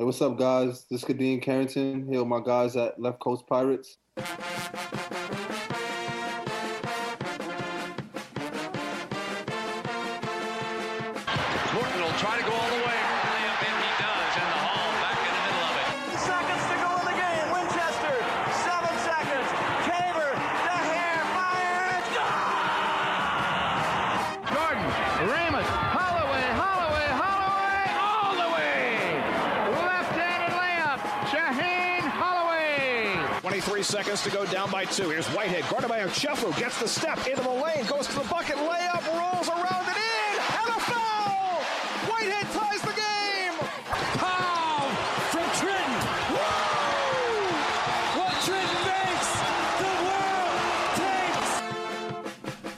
Hey, what's up, guys? This is Kadeem Carrington here with my guys at Left Coast Pirates. Seconds to go down by two. Here's Whitehead, guarded by Ochefu, gets the step into the lane, goes to the bucket, layup, rolls around and in, and a foul! Whitehead ties the game! Pow from Trenton. Woo! What Trenton makes, the world takes.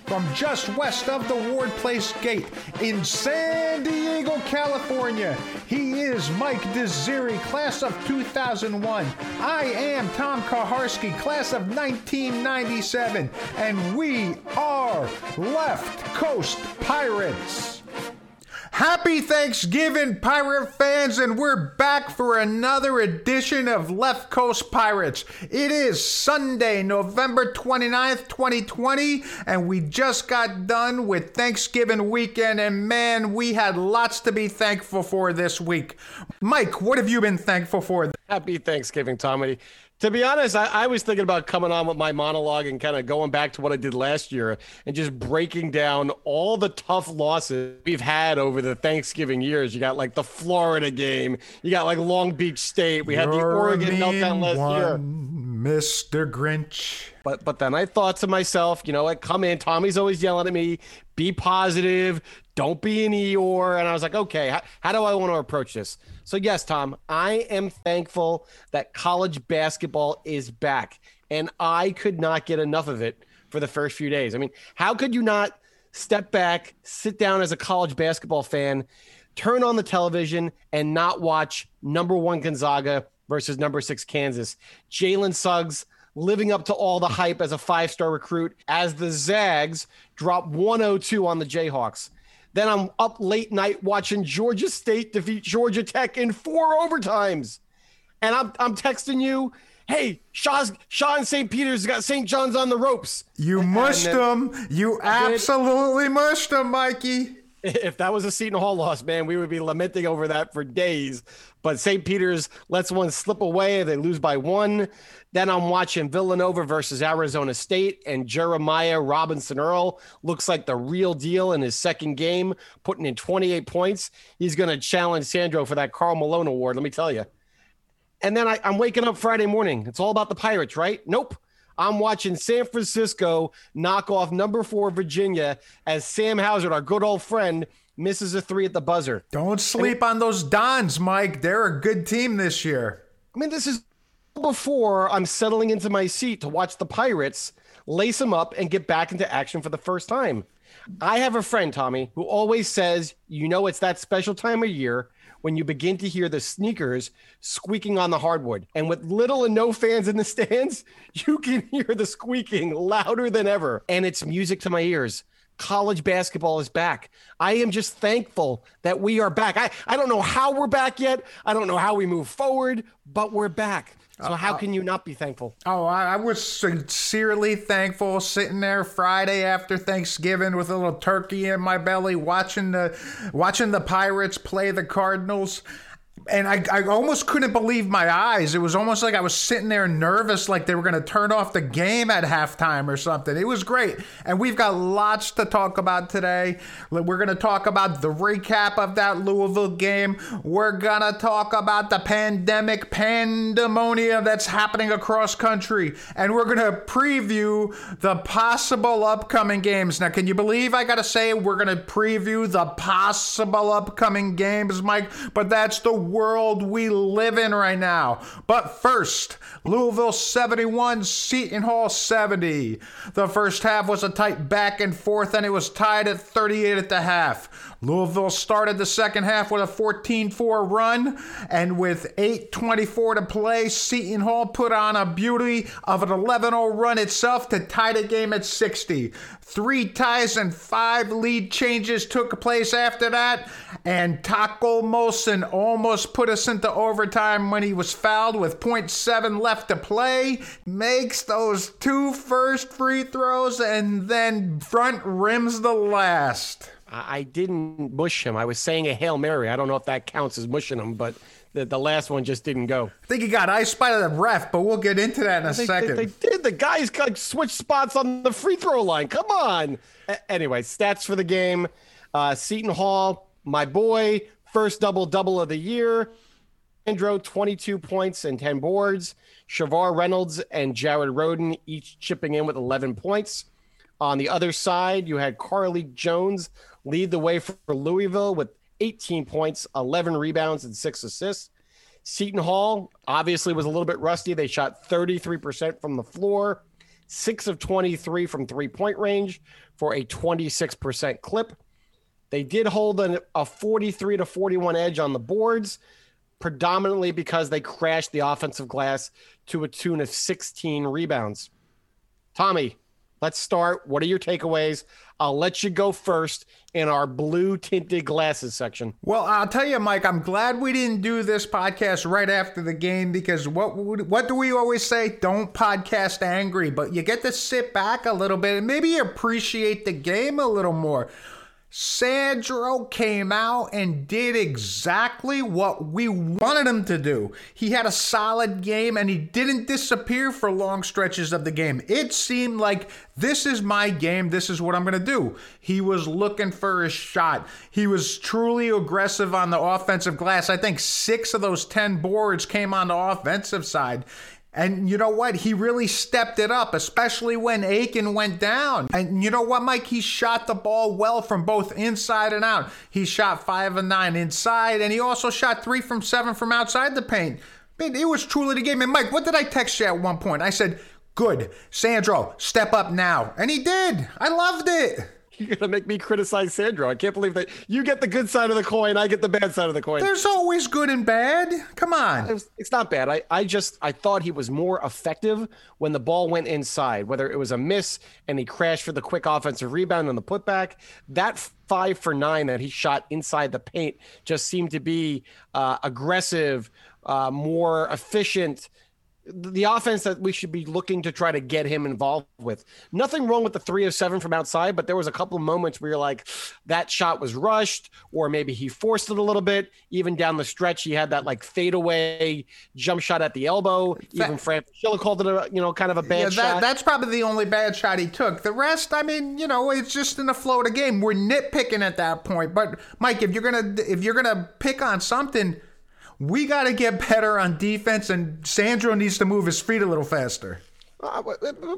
From just west of the Ward Place Gate in San Diego, California, he is Mike Desiri, class of 2001. I am Tom Kaharski, class of 1997, and we are Left Coast Pirates. Happy Thanksgiving, Pirate fans, and we're back for another edition of Left Coast Pirates. It is Sunday, November 29th, 2020, and we just got done with Thanksgiving weekend, and man, we had lots to be thankful for this week. Mike, what have you been thankful for? Happy Thanksgiving, Tommy. To be honest, I, I, was thinking about coming on with my monologue and kind of going back to what I did last year and just breaking down all the tough losses we've had over the Thanksgiving years. You got like the Florida game, you got like Long Beach State, we had the You're Oregon meltdown last year. Mr. Grinch. But but then I thought to myself, you know what? Come in. Tommy's always yelling at me. Be positive. Don't be an Eeyore. And I was like, okay, how, how do I want to approach this? So yes, Tom, I am thankful that college basketball is back, and I could not get enough of it for the first few days. I mean, how could you not step back, sit down as a college basketball fan, turn on the television, and not watch number one Gonzaga versus number six Kansas? Jalen Suggs living up to all the hype as a five star recruit as the Zags drop 102 on the Jayhawks. Then I'm up late night watching Georgia State defeat Georgia Tech in four overtimes. And I'm, I'm texting you, hey, Shaw's, Shaw and St. Peter's got St. John's on the ropes. You mushed them. You absolutely mushed them, Mikey. If that was a Seton Hall loss, man, we would be lamenting over that for days. But St. Peter's lets one slip away. They lose by one. Then I'm watching Villanova versus Arizona State, and Jeremiah Robinson Earl looks like the real deal in his second game, putting in 28 points. He's going to challenge Sandro for that Karl Malone award, let me tell you. And then I, I'm waking up Friday morning. It's all about the Pirates, right? Nope. I'm watching San Francisco knock off number four Virginia as Sam Hauser, our good old friend, misses a three at the buzzer. Don't sleep on those Dons, Mike. They're a good team this year. I mean, this is before I'm settling into my seat to watch the Pirates lace them up and get back into action for the first time. I have a friend, Tommy, who always says, you know, it's that special time of year when you begin to hear the sneakers squeaking on the hardwood. And with little and no fans in the stands, you can hear the squeaking louder than ever. And it's music to my ears. College basketball is back. I am just thankful that we are back. I, I don't know how we're back yet. I don't know how we move forward, but we're back. So uh, how uh, can you not be thankful? Oh, I, I was sincerely thankful sitting there Friday after Thanksgiving with a little turkey in my belly, watching the watching the Pirates play the Cardinals. And I, I almost couldn't believe my eyes. It was almost like I was sitting there nervous, like they were going to turn off the game at halftime or something. It was great. And we've got lots to talk about today. We're going to talk about the recap of that Louisville game. We're going to talk about the pandemic pandemonium that's happening across country. And we're going to preview the possible upcoming games. Now, can you believe I got to say we're going to preview the possible upcoming games, Mike? But that's the world we live in right now. But first, Louisville 71, Seton Hall 70. The first half was a tight back and forth, and it was tied at 38 at the half. Louisville started the second half with a 14 4 run, and with 8.24 to play, Seton Hall put on a beauty of an 11 0 run itself to tie the game at 60. Three ties and five lead changes took place after that, and Taco Molson almost put us into overtime when he was fouled with 0.7 left to play. Makes those two first free throws and then front rims the last. I, I didn't mush him. I was saying a Hail Mary. I don't know if that counts as mushing him, but the, the last one just didn't go. I think he got iced by the ref, but we'll get into that in a They, second. they, they did. The guys like switched spots on the free throw line. Come on. A- anyway, stats for the game. Uh, Seton Hall, my boy, first double double of the year. Andro, 22 points and 10 boards. Shavar Reynolds and Jared Rhoden each chipping in with 11 points. On the other side, you had Carlik Jones lead the way for Louisville with 18 points, 11 rebounds, and six assists. Seton Hall obviously was a little bit rusty. They shot 33% from the floor, six of 23 from three point range for a 26% clip. They did hold an, a 43 to 41 edge on the boards, predominantly because they crashed the offensive glass to a tune of 16 rebounds. Tommy, let's start. What are your takeaways? I'll let you go first in our blue tinted glasses section. Well, I'll tell you, Mike. I'm glad we didn't do this podcast right after the game because what what do we always say? Don't podcast angry, but you get to sit back a little bit and maybe appreciate the game a little more. Sandro came out and did exactly what we wanted him to do. He had a solid game and he didn't disappear for long stretches of the game. It seemed like this is my game, this is what I'm going to do. He was looking for his shot. He was truly aggressive on the offensive glass. I think six of those 10 boards came on the offensive side. And you know what? He really stepped it up, especially when Aiken went down. And you know what, Mike? He shot the ball well from both inside and out. He shot five and nine inside, and he also shot three from seven from outside the paint. Man, it was truly the game. And Mike, what did I text you at one point? I said, Good, Sandro, step up now. And he did. I loved it. You're gonna make me criticize Sandro. I can't believe that you get the good side of the coin, I get the bad side of the coin. There's always good and bad. Come on. It's- it's not bad. I, I just I thought he was more effective when the ball went inside, whether it was a miss and he crashed for the quick offensive rebound and the putback. That five for nine that he shot inside the paint just seemed to be uh, aggressive, uh, more efficient. The offense that we should be looking to try to get him involved with. Nothing wrong with the three of seven from outside, but there was a couple of moments where you're like, that shot was rushed, or maybe he forced it a little bit. Even down the stretch, he had that like fadeaway jump shot at the elbow. Even Fran Fraschilla called it a you know kind of a bad Yeah, that, shot. that's probably the only bad shot he took. The rest, I mean, you know, it's just in the flow of the game. We're nitpicking at that point. But Mike, if you're gonna if you're gonna pick on something, we got to get better on defense, and Sandro needs to move his feet a little faster. Uh,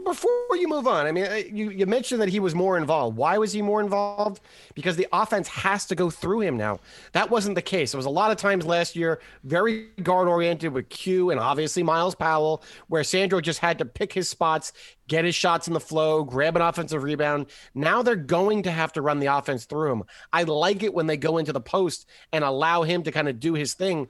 before you move on, I mean, uh, you, you mentioned that he was more involved. Why was he more involved? Because the offense has to go through him now. That wasn't the case. It was a lot of times last year, very guard oriented with Q and obviously Myles Powell, where Sandro just had to pick his spots, get his shots in the flow, grab an offensive rebound. Now they're going to have to run the offense through him. I like it when they go into the post and allow him to kind of do his thing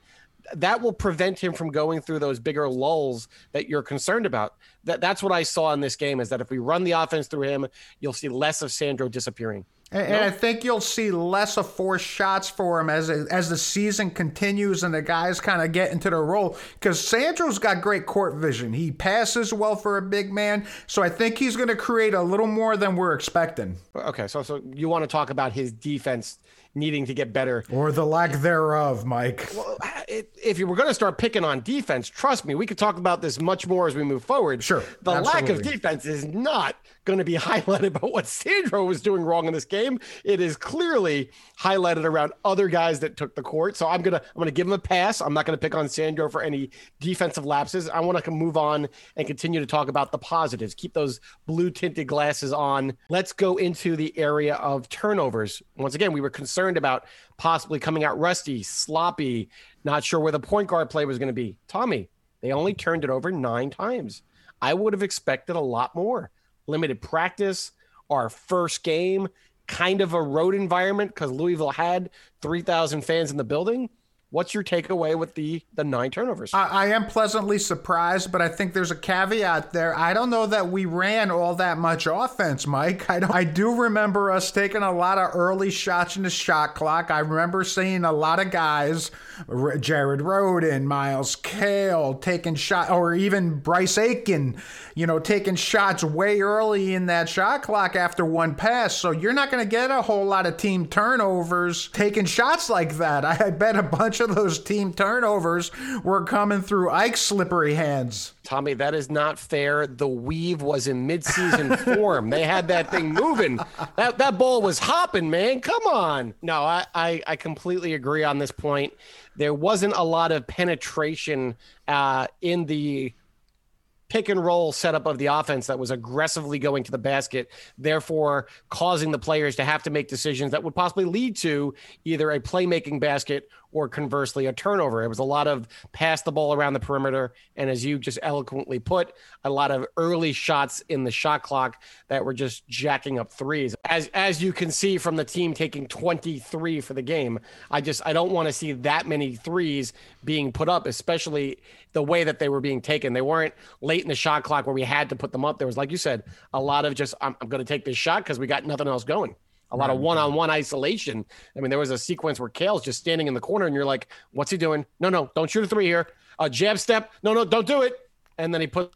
that will prevent him from going through those bigger lulls that you're concerned about. That that's what I saw in this game is that if we run the offense through him, you'll see less of Sandro disappearing. And, and I think you'll see less of forced shots for him as as the season continues and the guys kind of get into their role. Because Sandro's got great court vision. He passes well for a big man, so I think he's going to create a little more than we're expecting, Okay, so so you want to talk about his defense needing to get better. or the lack thereof, Mike. Well, if you were going to start picking on defense, trust me, we could talk about this much more as we move forward. Sure, The lack of defense is not going to be highlighted about what Sandro was doing wrong in this game. It is clearly highlighted around other guys that took the court. So I'm gonna I'm gonna give him a pass. I'm not gonna pick on Sandro for any defensive lapses. I want to move on and continue to talk about the positives. Keep those blue tinted glasses on. Let's go into the area of turnovers. Once again, we were concerned about possibly coming out rusty, sloppy, not sure where the point guard play was going to be. Tommy, they only turned it over nine times. I would have expected a lot more. Limited practice, our first game, kind of a road environment because Louisville had 3,000 fans in the building. What's your takeaway with the the nine turnovers? I, I am pleasantly surprised, but I think there's a caveat there. I don't know that we ran all that much offense, Mike. I I do remember us taking a lot of early shots in the shot clock. I remember seeing a lot of guys, Jared Rhoden, Myles Cale, taking shot, or even Bryce Aiken, you know, taking shots way early in that shot clock after one pass. So you're not going to get a whole lot of team turnovers taking shots like that. I, I bet a bunch of those team turnovers were coming through Ike's slippery hands. Tommy, that is not fair. The weave was in midseason form. They had that thing moving. That that ball was hopping, man. Come on. No, I, I, I completely agree on this point. There wasn't a lot of penetration uh, in the pick and roll setup of the offense that was aggressively going to the basket, therefore causing the players to have to make decisions that would possibly lead to either a playmaking basket or conversely a turnover. It was a lot of pass the ball around the perimeter, and as you just eloquently put, a lot of early shots in the shot clock that were just jacking up threes. As as you can see from the team taking 23 for the game, I just I don't want to see that many threes being put up, especially the way that they were being taken. They weren't late in the shot clock where we had to put them up. There was, like you said, a lot of just I'm, I'm going to take this shot because we got nothing else going a lot of one-on-one isolation. I mean, there was a sequence where Cale's just standing in the corner, and you're like, "What's he doing? No, no, don't shoot a three here. A jab step. No, no, don't do it." And then he put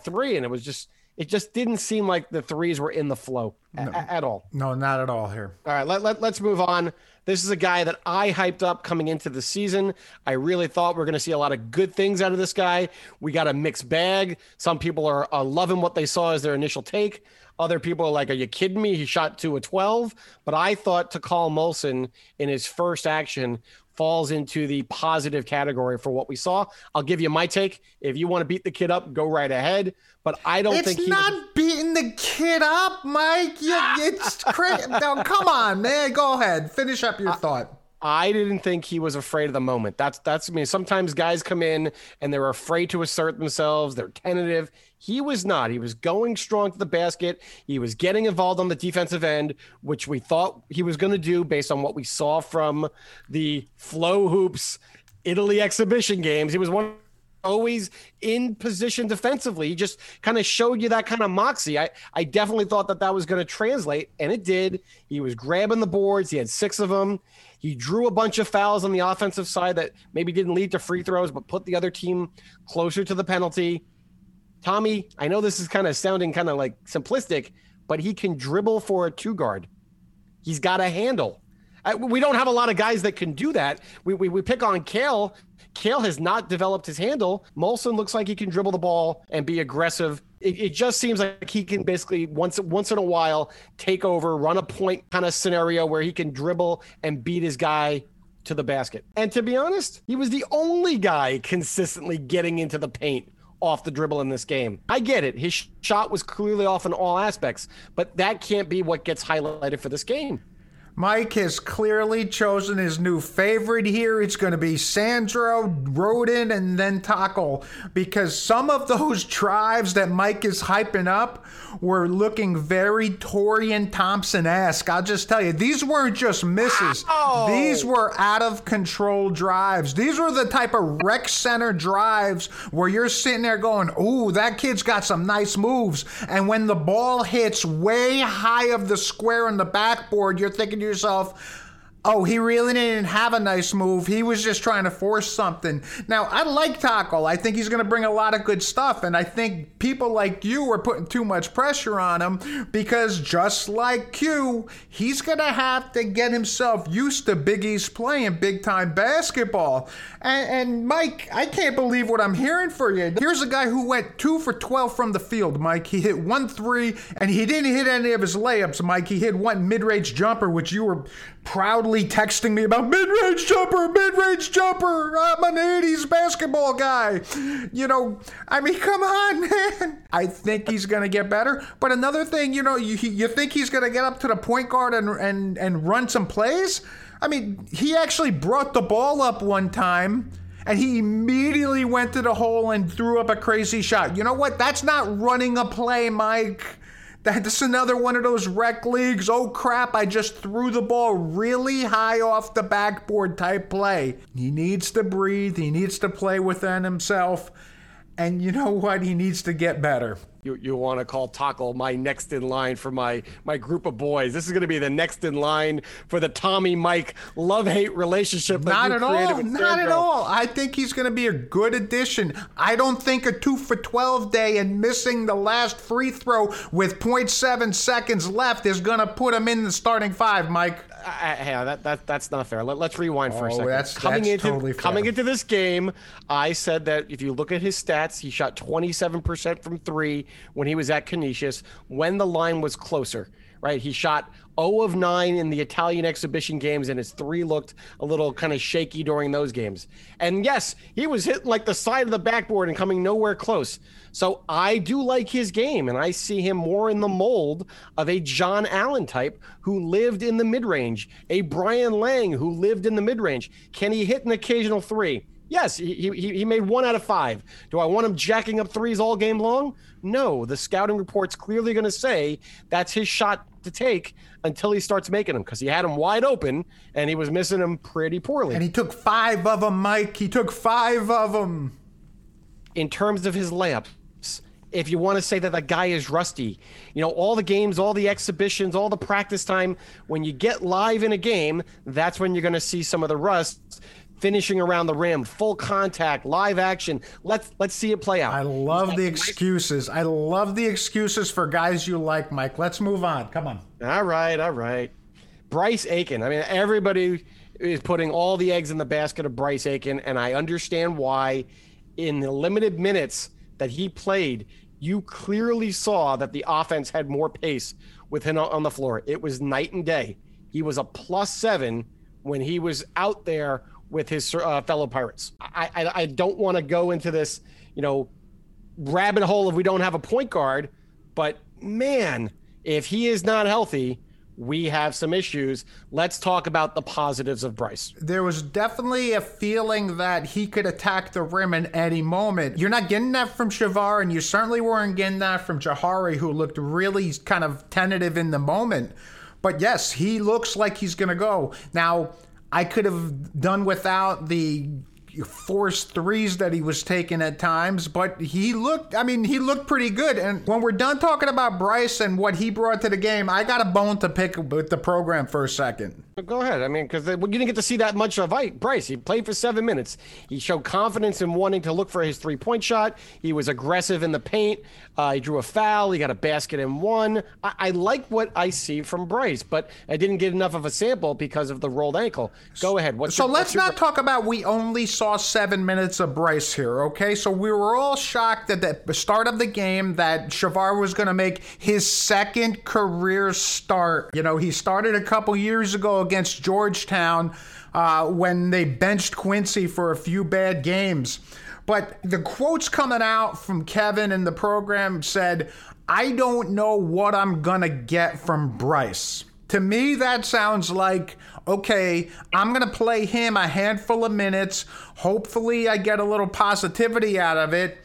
three, and it was just, it just didn't seem like the threes were in the flow a- at all. No, not at all here. All right, let, let, let's move on. This is a guy that I hyped up coming into the season. I really thought we are going to see a lot of good things out of this guy. We got a mixed bag. Some people are, are loving what they saw as their initial take. Other people are like, "Are you kidding me? He shot to a 12." But I thought Takal Molson in his first action falls into the positive category for what we saw. I'll give you my take. If you want to beat the kid up, go right ahead. But I don't It's think he not beating the kid up, Mike. You, it's crazy. no, come on, man. Go ahead. Finish up your thought. I didn't think he was afraid of the moment. That's that's I mean sometimes guys come in and they're afraid to assert themselves, they're tentative. He was not. He was going strong to the basket. He was getting involved on the defensive end, which we thought he was going to do based on what we saw from the FloHoops Italy exhibition games. He was one always in position defensively. He just kind of showed you that kind of moxie. I, I definitely thought that that was going to translate, and it did. He was grabbing the boards. He had six of them. He drew a bunch of fouls on the offensive side that maybe didn't lead to free throws, but put the other team closer to the penalty. Tommy, I know this is kind of sounding kind of like simplistic, but he can dribble for a two guard. He's got a handle. We don't have a lot of guys that can do that. We, we, we pick on Cale. Cale has not developed his handle. Molson looks like he can dribble the ball and be aggressive. It, it just seems like he can basically once once in a while take over, run a point kind of scenario where he can dribble and beat his guy to the basket. And to be honest, he was the only guy consistently getting into the paint off the dribble in this game. I get it. His sh- shot was clearly off in all aspects, but that can't be what gets highlighted for this game. Mike has clearly chosen his new favorite here. It's going to be Sandro, Rhoden, and then Taco. Because some of those drives that Mike is hyping up were looking very Taurean Thompson esque. I'll just tell you, these weren't just misses, these were out of control drives. These were the type of rec center drives where you're sitting there going, Ooh, that kid's got some nice moves. And when the ball hits way high of the square on the backboard, you're thinking to yourself, Oh, he really didn't have a nice move. He was just trying to force something. Now, I like Taco. I think he's going to bring a lot of good stuff. And I think people like you are putting too much pressure on him because just like Q, he's going to have to get himself used to Big East playing big time basketball. And, and Mike, I can't believe what I'm hearing for you. Here's a guy who went two for 12 from the field, Mike. He hit one three, and he didn't hit any of his layups, Mike. He hit one mid range jumper, which you were proudly texting me about mid range jumper, mid range jumper. I'm an 80s basketball guy. You know, I mean, come on, man. I think he's going to get better. But another thing, you know, you, you think he's going to get up to the point guard and, and, and run some plays? I mean, he actually brought the ball up one time. And he immediately went to the hole and threw up a crazy shot. You know what? That's not running a play, Mike. That's another one of those rec leagues. Oh crap, I just threw the ball really high off the backboard type play. He needs to breathe, he needs to play within himself. And you know what? He needs to get better. You, you want to call Takal my next in line for my my group of boys. This is going to be the next in line for the Tommy Mike love hate relationship. Not at all. Not at all. I think he's going to be a good addition. I don't think a 2 for 12 day and missing the last free throw with 0.7 seconds left is going to put him in the starting five, Mike. Uh, uh, I- yeah, that, that that's not fair. Let, us rewind for a Oh, second. that's- coming that's into totally fair. coming into this game, I said that if you look at his stats, he shot 27% from three when he was at Canisius when the line was closer. Right, he shot 0 of 9 in the Italian exhibition games, and his three looked a little kind of shaky during those games. And yes, he was hitting like the side of the backboard and coming nowhere close. So I do like his game, and I see him more in the mold of a John Allen type who lived in the mid range, a Brian Lang who lived in the mid range. Can he hit an occasional three? Yes, he, he, he made one out of five. Do I want him jacking up threes all game long? No. The scouting report's clearly going to say that's his shot to take until he starts making them because he had them wide open and he was missing them pretty poorly. And he took five of them, Mike. He took five of them. in terms of his layups, if you want to say that the guy is rusty, you know, all the games, all the exhibitions, all the practice time, when you get live in a game, that's when you're going to see some of the rust finishing around the rim, full contact, live action. Let's let's see it play out. I love the excuses. I love the excuses for guys you like, Mike. Let's move on. Come on. All right, all right. Bryce Aiken. I mean, everybody is putting all the eggs in the basket of Bryce Aiken, and I understand why. In the limited minutes that he played, you clearly saw that the offense had more pace with him on the floor. It was night and day. He was a plus seven when he was out there with his uh, fellow Pirates. I, I, I don't want to go into this, you know, rabbit hole if we don't have a point guard, but man, if he is not healthy, we have some issues. Let's talk about the positives of Bryce. There was definitely a feeling that he could attack the rim at any moment. You're not getting that from Shavar, and you certainly weren't getting that from Jahari, who looked really kind of tentative in the moment. But yes, he looks like he's going to go. Now, I could have done without the forced threes that he was taking at times, but he looked, I mean, he looked pretty good. And when we're done talking about Bryce and what he brought to the game, I got a bone to pick with the program for a second. Go ahead. I mean, because you didn't get to see that much of Bryce. He played for seven minutes. He showed confidence in wanting to look for his three point shot. He was aggressive in the paint. Uh, he drew a foul. He got a basket and one. I-, I like what I see from Bryce, but I didn't get enough of a sample because of the rolled ankle. Go ahead. What's So your, let's your- not talk about we only saw seven minutes of Bryce here, okay? So we were all shocked at the start of the game that Shavar was going to make his second career start. You know, he started a couple years ago against Georgetown uh, when they benched Quincy for a few bad games. But the quotes coming out from Kevin in the program said, I don't know what I'm going to get from Bryce. To me, that sounds like okay, I'm going to play him a handful of minutes. Hopefully, I get a little positivity out of it.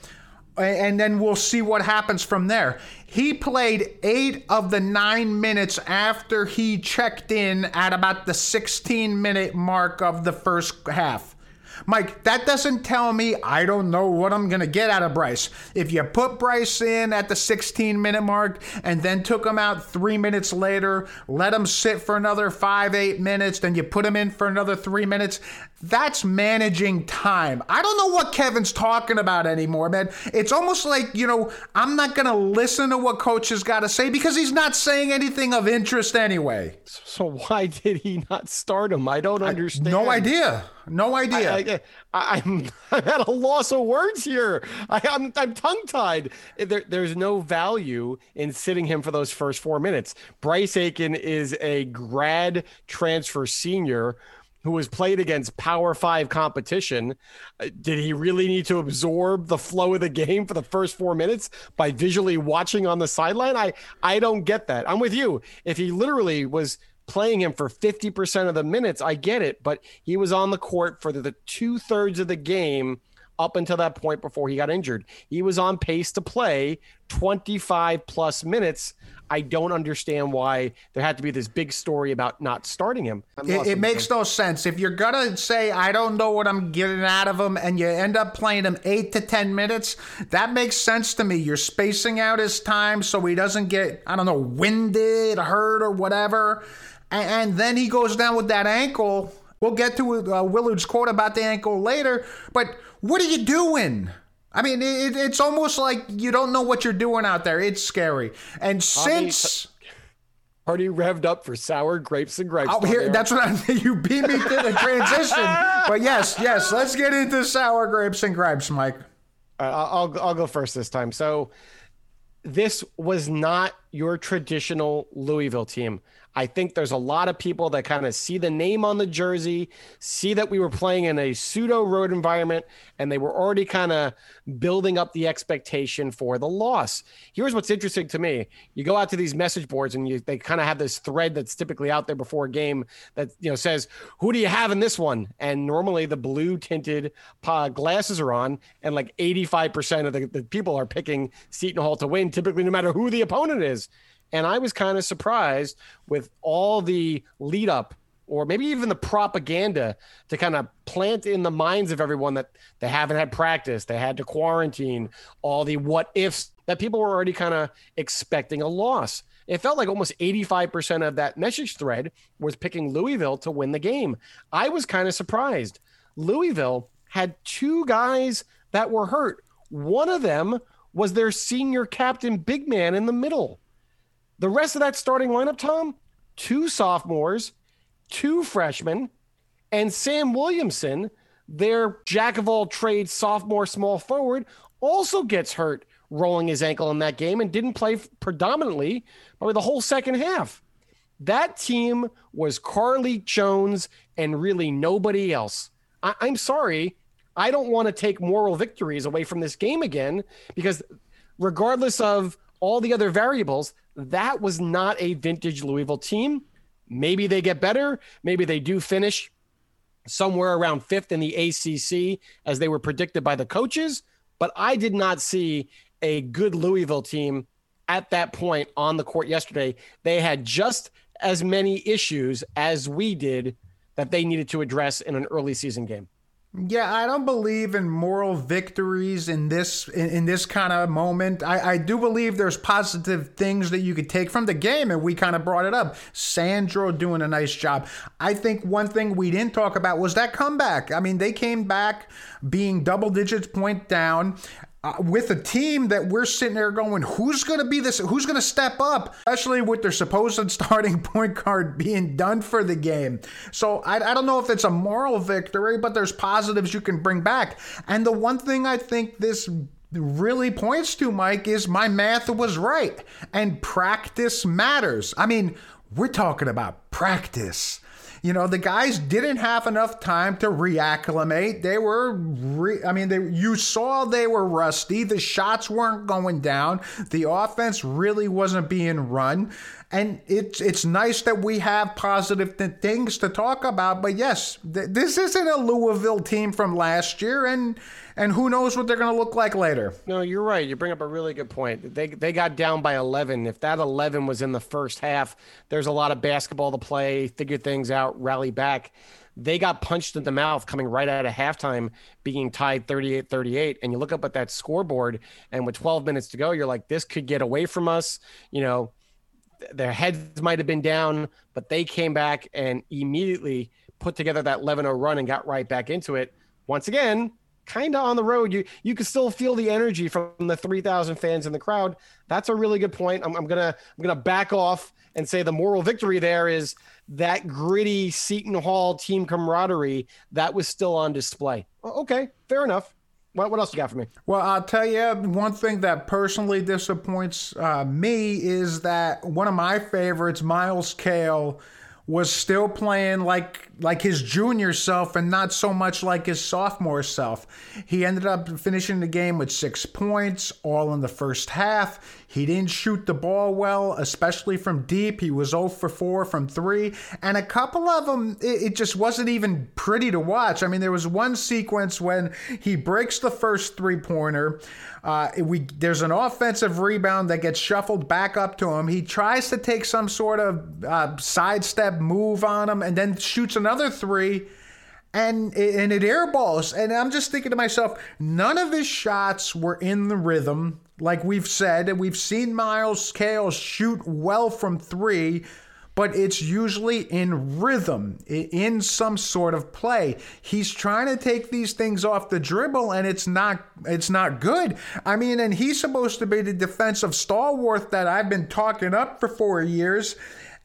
And then we'll see what happens from there. He played eight of the nine minutes after he checked in at about the 16 minute mark of the first half. Mike, that doesn't tell me I don't know what I'm going to get out of Bryce. If you put Bryce in at the 16 minute mark and then took him out three minutes later, let him sit for another five, eight minutes, then you put him in for another three minutes, that's managing time. I don't know what Kevin's talking about anymore, man. It's almost like, you know, I'm not going to listen to what coach has got to say because he's not saying anything of interest anyway. So why did he not start him? I don't understand. No idea. No idea. I, I, I'm I'm at a loss of words here. I, I'm I'm tongue tied. There, there's no value in sitting him for those first four minutes. Bryce Aiken is a grad transfer senior who was played against Power Five competition. Uh, Did he really need to absorb the flow of the game for the first four minutes by visually watching on the sideline? I I don't get that. I'm with you. If he literally was playing him for 50% of the minutes, I get it, but he was on the court for the, the two thirds of the game up until that point before he got injured. He was on pace to play 25 plus minutes. I don't understand why there had to be this big story about not starting him. It, it makes no sense. If you're gonna say I don't know what I'm getting out of him, and you end up playing him eight to ten minutes, that makes sense to me. You're spacing out his time so he doesn't get I don't know winded, hurt, or whatever. And, and then he goes down with that ankle. We'll get to uh, Willard's quote about the ankle later. But what are you doing? I mean, it, it's almost like you don't know what you're doing out there. It's scary. And since Already revved up for sour grapes and grapes. Oh, here, that's what I you beat me to the transition. But yes, yes, let's get into sour grapes and gripes, Mike. Uh, I'll I'll go first this time. So this was not your traditional Louisville team. I think there's a lot of people that kind of see the name on the jersey, see that we were playing in a pseudo road environment, and they were already kind of building up the expectation for the loss. Here's what's interesting to me: you go out to these message boards, and you they kind of have this thread that's typically out there before a game that you know says, "Who do you have in this one?" And normally the blue tinted uh, glasses are on, and like 85% of the, the people are picking Seton Hall to win, typically no matter who the opponent is. And I was kind of surprised with all the lead up or maybe even the propaganda to kind of plant in the minds of everyone that they haven't had practice, they had to quarantine, all the what ifs that people were already kind of expecting a loss. It felt like almost 85% of that message thread was picking Louisville to win the game. I was kind of surprised. Louisville had two guys that were hurt. One of them was their senior captain, big man in the middle. The rest of that starting lineup, Tom, two sophomores, two freshmen, and Sam Williamson, their jack of all trades sophomore small forward, also gets hurt rolling his ankle in that game and didn't play predominantly probably the whole second half. That team was Carlik Jones and really nobody else. I- I'm sorry. I don't want to take moral victories away from this game again because, regardless of all the other variables, that was not a vintage Louisville team. Maybe they get better. Maybe they do finish somewhere around fifth in the ACC as they were predicted by the coaches. But I did not see a good Louisville team at that point on the court yesterday. They had just as many issues as we did that they needed to address in an early season game. Yeah, I don't believe in moral victories in this in, in this kind of moment. I, I do believe there's positive things that you could take from the game, and we kind of brought it up. Sandro doing a nice job. I think one thing we didn't talk about was that comeback. I mean, they came back being double digits point down. Uh, with a team that we're sitting there going, who's going to be this? Who's going to step up? Especially with their supposed starting point guard being done for the game. So I, I don't know if it's a moral victory, but there's positives you can bring back. And the one thing I think this really points to, Mike, is my math was right. And practice matters. I mean, we're talking about practice. You know, the guys didn't have enough time to reacclimate. They were, re- I mean, they, you saw they were rusty. The shots weren't going down. The offense really wasn't being run. And it's it's nice that we have positive th- things to talk about. But yes, th- this isn't a Louisville team from last year, and and who knows what they're going to look like later. No, you're right. You bring up a really good point. They they got down by 11. If that 11 was in the first half, there's a lot of basketball to play, figure things out, rally back. They got punched in the mouth coming right out of halftime, being tied 38 38. And you look up at that scoreboard, and with 12 minutes to go, you're like, this could get away from us. You know, their heads might have been down, but they came back and immediately put together that 11 0 run and got right back into it. Once again, kind of on the road. You you can still feel the energy from the 3,000 fans in the crowd. That's a really good point. I'm, I'm gonna I'm gonna back off and say the moral victory there is that gritty Seton Hall team camaraderie that was still on display. Okay, fair enough. What, what else you got for me? Well, I'll tell you one thing that personally disappoints uh, me is that one of my favorites, Myles Cale, was still playing like like his junior self and not so much like his sophomore self. He ended up finishing the game with 6 points all in the first half. He didn't shoot the ball well, especially from deep. He was 0 for 4 from 3, and a couple of them it, it just wasn't even pretty to watch. I mean, there was one sequence when he breaks the first three-pointer uh, we there's an offensive rebound that gets shuffled back up to him. He tries to take some sort of uh, sidestep move on him, and then shoots another three, and and it airballs. And I'm just thinking to myself, none of his shots were in the rhythm. Like we've said, we've seen Myles Cale shoot well from three but it's usually in rhythm, in some sort of play. He's trying to take these things off the dribble and it's not it's not good. I mean, and he's supposed to be the defensive stalwart that I've been talking up for 4 years.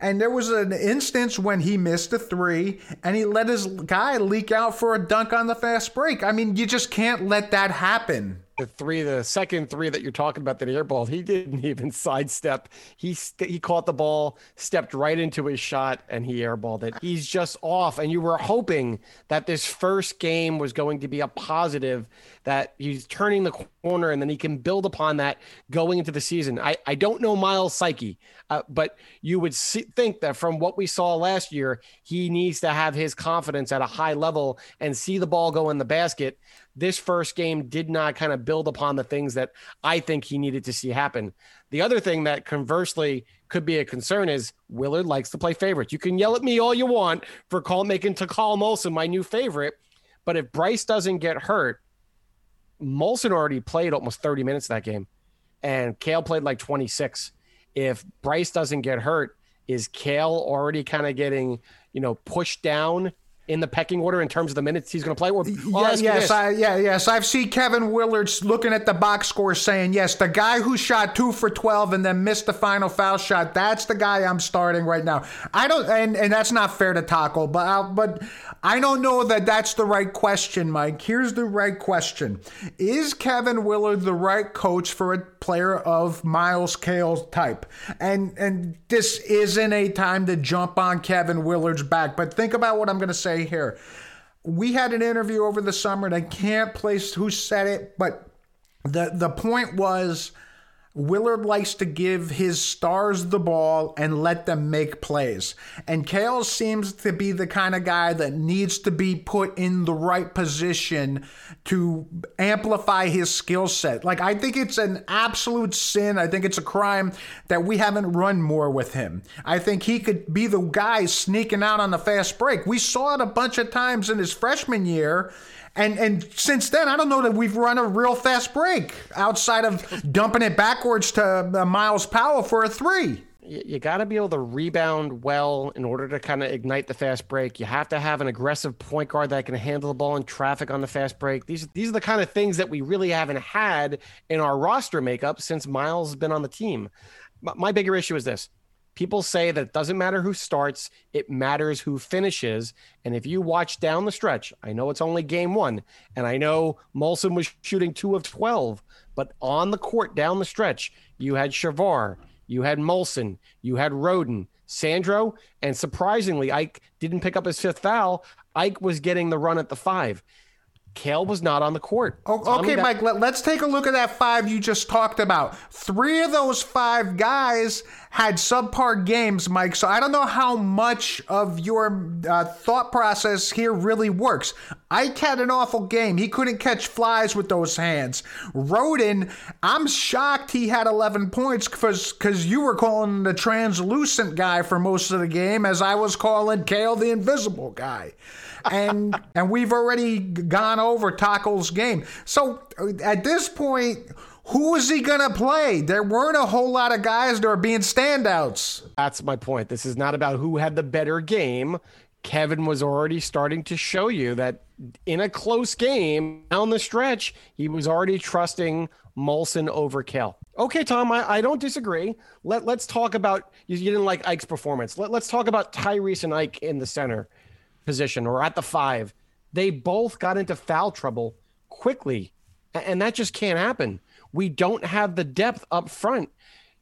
And there was an instance when he missed a three and he let his guy leak out for a dunk on the fast break. I mean, you just can't let that happen the three, the second three that you're talking about that airball, he didn't even sidestep. He he caught the ball, stepped right into his shot, and he airballed it. He's just off. And you were hoping that this first game was going to be a positive, that he's turning the corner, and then he can build upon that going into the season. I I don't know Myles' psyche, uh, but you would see, think that from what we saw last year, he needs to have his confidence at a high level and see the ball go in the basket this first game did not kind of build upon the things that I think he needed to see happen. The other thing that conversely could be a concern is Willard likes to play favorites. You can yell at me all you want for call making Takal Molson my new favorite, but if Bryce doesn't get hurt, Molson already played almost 30 minutes that game, and Cale played like 26. If Bryce doesn't get hurt, is Cale already kind of getting, you know, pushed down in the pecking order in terms of the minutes he's going to play? Or, yeah, yes, I, yeah, yes. I've seen Kevin Willard looking at the box score saying, yes, the guy who shot two for 12 and then missed the final foul shot, that's the guy I'm starting right now. I don't, and, and that's not fair to Takal, but, i but I don't know that that's the right question, Mike. Here's the right question Is Kevin Willard the right coach for a player of Myles Cale's type? And, and this isn't a time to jump on Kevin Willard's back, but think about what I'm going to say here. We had an interview over the summer, and I can't place who said it, but the the point was Willard likes to give his stars the ball and let them make plays. And Cale seems to be the kind of guy that needs to be put in the right position to amplify his skill set. Like, I think it's an absolute sin. I think it's a crime that we haven't run more with him. I think he could be the guy sneaking out on the fast break. We saw it a bunch of times in his freshman year and and since then, I don't know that we've run a real fast break outside of dumping it backwards to uh, Miles Myles Powell for a three. You got to be able to rebound well in order to kind of ignite the fast break. You have to have an aggressive point guard that can handle the ball in traffic on the fast break. These these are the kind of things that we really haven't had in our roster makeup since Myles has been on the team. My bigger issue is this: people say that it doesn't matter who starts, it matters who finishes. And if you watch down the stretch, I know it's only game one, and I know Molson was shooting two of 12, but on the court down the stretch, you had Shavar, you had Molson, you had Rhoden, Sandro, and surprisingly, Ike didn't pick up his fifth foul. Ike was getting the run at the five. Cale was not on the court. Oh, okay, Mike, let, us take a look at that five you just talked about. Three of those five guys had subpar games, Mike. So I don't know how much of your uh, thought process here really works. Ike had an awful game. He couldn't catch flies with those hands. Rhoden, I'm shocked he had 11 points because you were calling the translucent guy for most of the game, as I was calling Cale the invisible guy and and we've already gone over Taco's game. So at this point, who is he gonna play? There weren't a whole lot of guys that are being standouts. That's my point. This is not about who had the better game. Kevin was already starting to show you that in a close game down the stretch, he was already trusting Molson over Cale. Okay, Tom, I, I don't disagree. Let, let's talk about you, you didn't like Ike's performance. Let, let's talk about Tyrese and Ike in the center position or at the five, they both got into foul trouble quickly. And that just can't happen. We don't have the depth up front.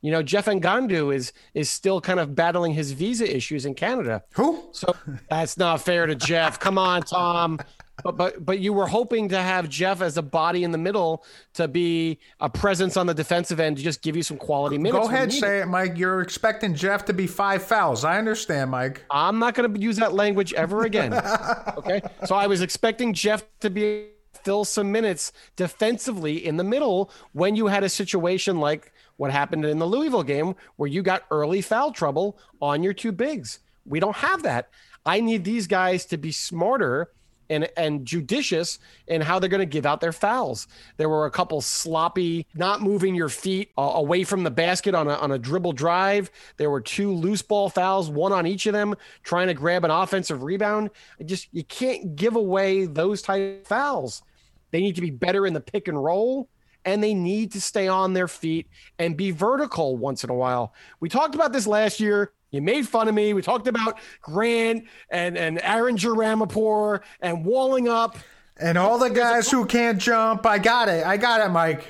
You know, Jeff Ngandu is is still kind of battling his visa issues in Canada. Who? So that's not fair to Jeff. Come on, Tom. But but but you were hoping to have Jeff as a body in the middle to be a presence on the defensive end to just give you some quality minutes. Go ahead, say it, Mike. You're expecting Jeff to be five fouls. I understand, Mike. I'm not going to use that language ever again. okay. So I was expecting Jeff to be fill some minutes defensively in the middle when you had a situation like what happened in the Louisville game where you got early foul trouble on your two bigs. We don't have that. I need these guys to be smarter and and judicious in how they're going to give out their fouls. There were a couple sloppy, not moving your feet uh, away from the basket on a on a dribble drive. There were two loose ball fouls, one on each of them, trying to grab an offensive rebound. I just you can't give away those type fouls. They need to be better in the pick and roll. And they need to stay on their feet and be vertical once in a while. We talked about this last year. You made fun of me. We talked about Grant and, and Aaron Jeramapour and walling up. And all the guys who can't jump. I got it. I got it, Mike.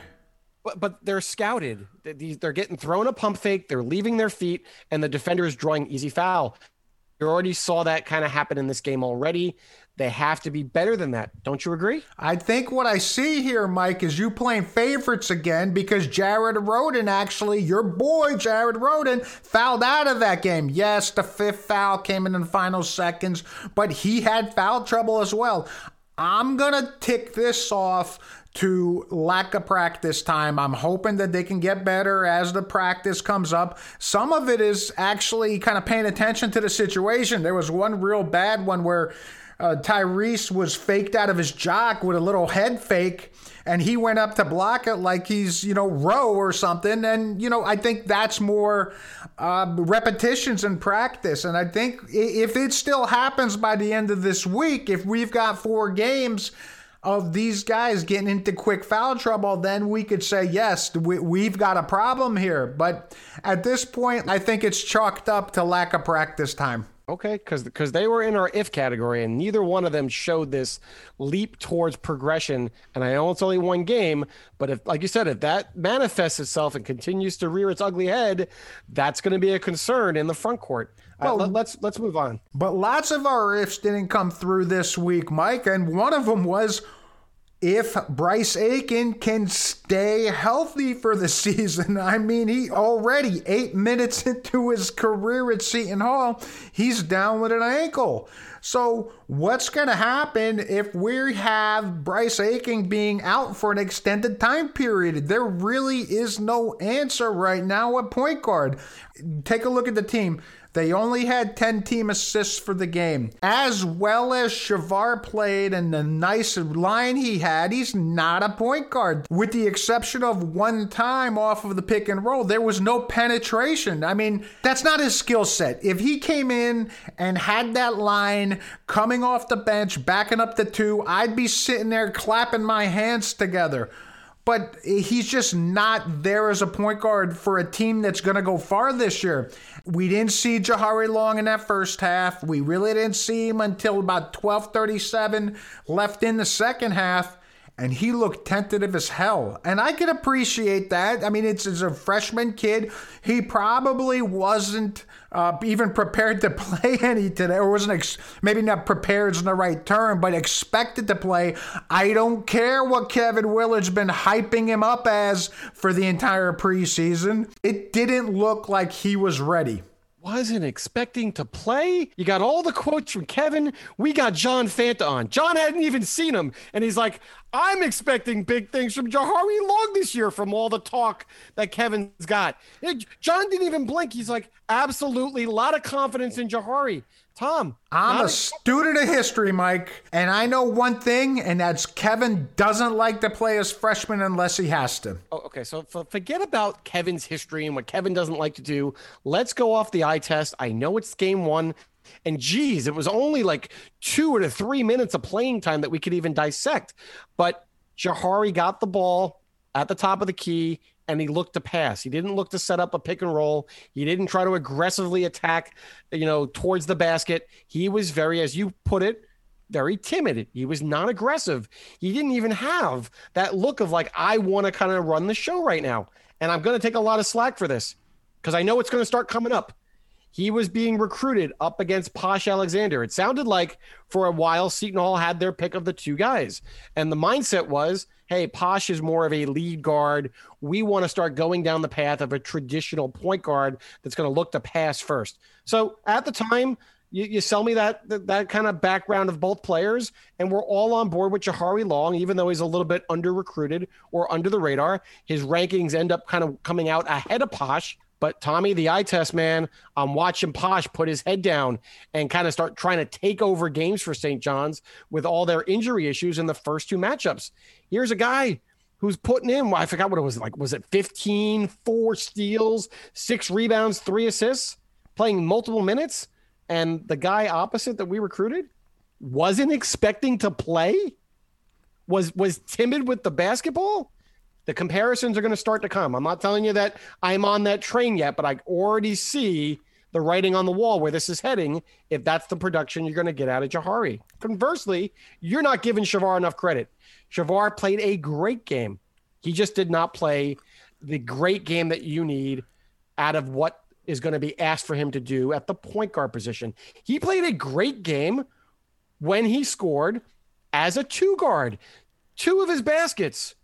But but they're scouted. They're getting thrown a pump fake. They're leaving their feet, and the defender is drawing easy foul. You already saw that kind of happen in this game already. They have to be better than that. Don't you agree? I think what I see here, Mike, is you playing favorites again because Jared Rhoden, actually, your boy Jared Rhoden, fouled out of that game. Yes, the fifth foul came in in the final seconds, but he had foul trouble as well. I'm going to tick this off to lack of practice time. I'm hoping that they can get better as the practice comes up. Some of it is actually kind of paying attention to the situation. There was one real bad one where uh, Tyrese was faked out of his jock with a little head fake, and he went up to block it like he's, you know, row or something. And, you know, I think that's more uh, repetitions in practice. And I think if it still happens by the end of this week, if we've got four games, of these guys getting into quick foul trouble, then we could say, yes, we, we've got a problem here. But at this point, I think it's chalked up to lack of practice time. Okay, because because they were in our if category, and neither one of them showed this leap towards progression. And I know it's only one game, but if, like you said, if that manifests itself and continues to rear its ugly head, that's going to be a concern in the front court. Let, let's let's move on. But lots of our ifs didn't come through this week, Mike, and one of them was if Bryce Aiken can stay healthy for the season. I mean, he already eight minutes into his career at Seton Hall, he's down with an ankle. So, what's going to happen if we have Bryce Aiken being out for an extended time period? There really is no answer right now at point guard. Take a look at the team. They only had 10 team assists for the game. As well as Shavar played and the nice line he had, he's not a point guard. With the exception of one time off of the pick and roll, there was no penetration. I mean, that's not his skill set. If he came in and had that line coming off the bench, backing up the two, I'd be sitting there clapping my hands together but he's just not there as a point guard for a team that's going to go far this year. We didn't see Jahari Long in that first half. We really didn't see him until about 12:37 left in the second half. And he looked tentative as hell. And I can appreciate that. I mean, it's, it's a freshman kid. He probably wasn't uh, even prepared to play any today, or wasn't ex- maybe not prepared is the right term, but expected to play. I don't care what Kevin Willard's been hyping him up as for the entire preseason. It didn't look like he was ready. Wasn't expecting to play. You got all the quotes from Kevin. We got John Fanta on. John hadn't even seen him, and he's like, "I'm expecting big things from Jahari Long this year from all the talk that Kevin's got." John didn't even blink. He's like, "Absolutely, a lot of confidence in Jahari." Tom, I'm not a student of history, Mike, and I know one thing, and that's Kevin doesn't like to play as freshman unless he has to. Oh, okay, so f- forget about Kevin's history and what Kevin doesn't like to do. Let's go off the eye test. I know it's game one, and geez, it was only like two or three minutes of playing time that we could even dissect. But Jahari got the ball at the top of the key and he looked to pass. He didn't look to set up a pick and roll. He didn't try to aggressively attack, you know, towards the basket. He was very, as you put it, very timid. He was not aggressive. He didn't even have that look of like, I want to kind of run the show right now. And I'm going to take a lot of slack for this. because I know it's going to start coming up. He was being recruited up against Posh Alexander. It sounded like for a while Seton Hall had their pick of the two guys. And the mindset was, hey, Posh is more of a lead guard. We want to start going down the path of a traditional point guard that's going to look to pass first. So at the time, you, you sell me that, that that kind of background of both players, and we're all on board with Jahari Long, even though he's a little bit under recruited or under the radar. His rankings end up kind of coming out ahead of Posh. But Tommy, the eye test man, I'm watching Posh put his head down and kind of start trying to take over games for St. John's with all their injury issues in the first two matchups. Here's a guy who's putting in, I forgot what it was like. Was it 15, four steals, six rebounds, three assists, playing multiple minutes? And the guy opposite that we recruited wasn't expecting to play, was was timid with the basketball the comparisons are going to start to come. I'm not telling you that I'm on that train yet, but I already see the writing on the wall where this is heading if that's the production you're going to get out of Jahari. Conversely, you're not giving Shavar enough credit. Shavar played a great game. He just did not play the great game that you need out of what is going to be asked for him to do at the point guard position. He played a great game when he scored as a two guard. Two of his baskets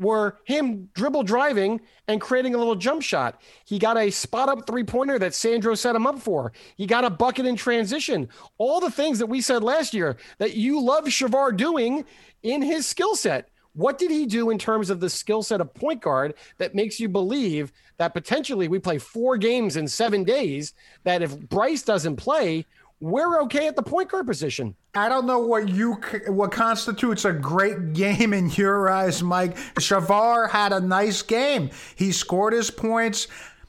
were him dribble driving and creating a little jump shot. He got a spot up three pointer that Sandro set him up for. He got a bucket in transition. All the things that we said last year that you love Shavar doing in his skill set. What did he do in terms of the skill set of point guard that makes you believe that potentially we play four games in seven days? That if Bryce doesn't play, we're okay at the point guard position. I don't know what you what constitutes a great game in your eyes, Mike. Shavar had a nice game. He scored his points.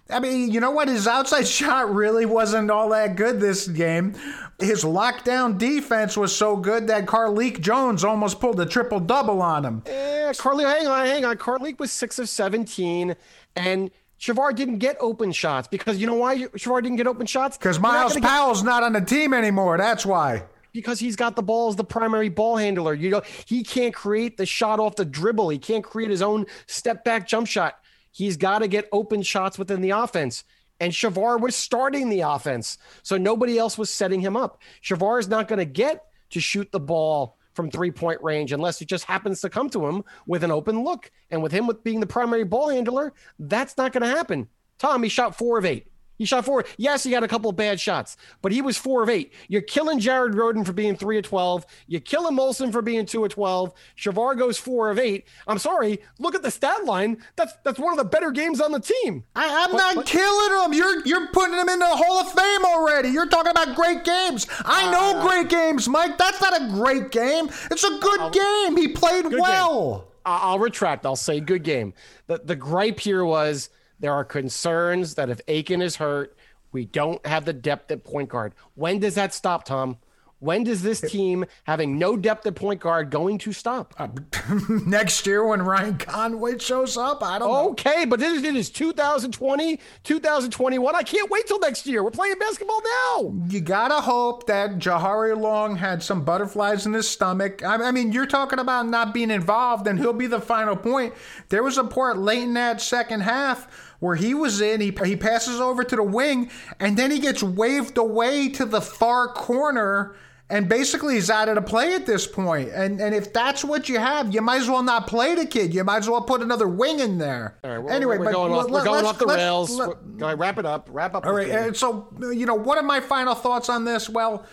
I mean, you know what? His outside shot really wasn't all that good this game. His lockdown defense was so good that Carlik Jones almost pulled a triple double on him. Yeah, Carlik, hang on, hang on. Carlik was six of 17, and Shavar didn't get open shots because you know why Shavar didn't get open shots? Because Myles get- Powell's not on the team anymore. That's why. because he's got the ball as the primary ball handler. You know, he can't create the shot off the dribble. He can't create his own step back jump shot. He's got to get open shots within the offense. And Shavar was starting the offense. So nobody else was setting him up. Shavar is not going to get to shoot the ball from three point range unless it just happens to come to him with an open look. And with him with being the primary ball handler, that's not going to happen. Tom, he shot four of eight. He shot four. Yes, he had a couple of bad shots, but he was four of eight. You're killing Jared Rhoden for being three of 12. You're killing Molson for being two of 12. Shavar goes four of eight. I'm sorry. Look at the stat line. That's that's one of the better games on the team. I, I'm But- not but- killing him. You're you're putting him in the Hall of Fame already. You're talking about great games. I Uh, know great games, Mike. That's not a great game. It's a good game. He played well. game. I'll retract. I'll say good game. The the gripe here was there are concerns that if Aiken is hurt, we don't have the depth at point guard. When does that stop, Tom? When does this team having no depth at point guard going to stop? Uh, next year when Ryan Conway shows up, I don't know. Okay, but this is, it is 2020, 2021. I can't wait till next year. We're playing basketball now. You gotta hope that Jahari Long had some butterflies in his stomach. I, I mean, you're talking about not being involved, and he'll be the final point. There was a part late in that second half where he was in. He he passes over to the wing, and then he gets waved away to the far corner. And basically, he's out of the play at this point. And and if that's what you have, you might as well not play the kid. You might as well put another wing in there. All right, we're, anyway, we're but going off, we're going off the rails. let- wrap it up. Wrap up. All right. this right. game. uh, So, you know, what are my final thoughts on this? Well,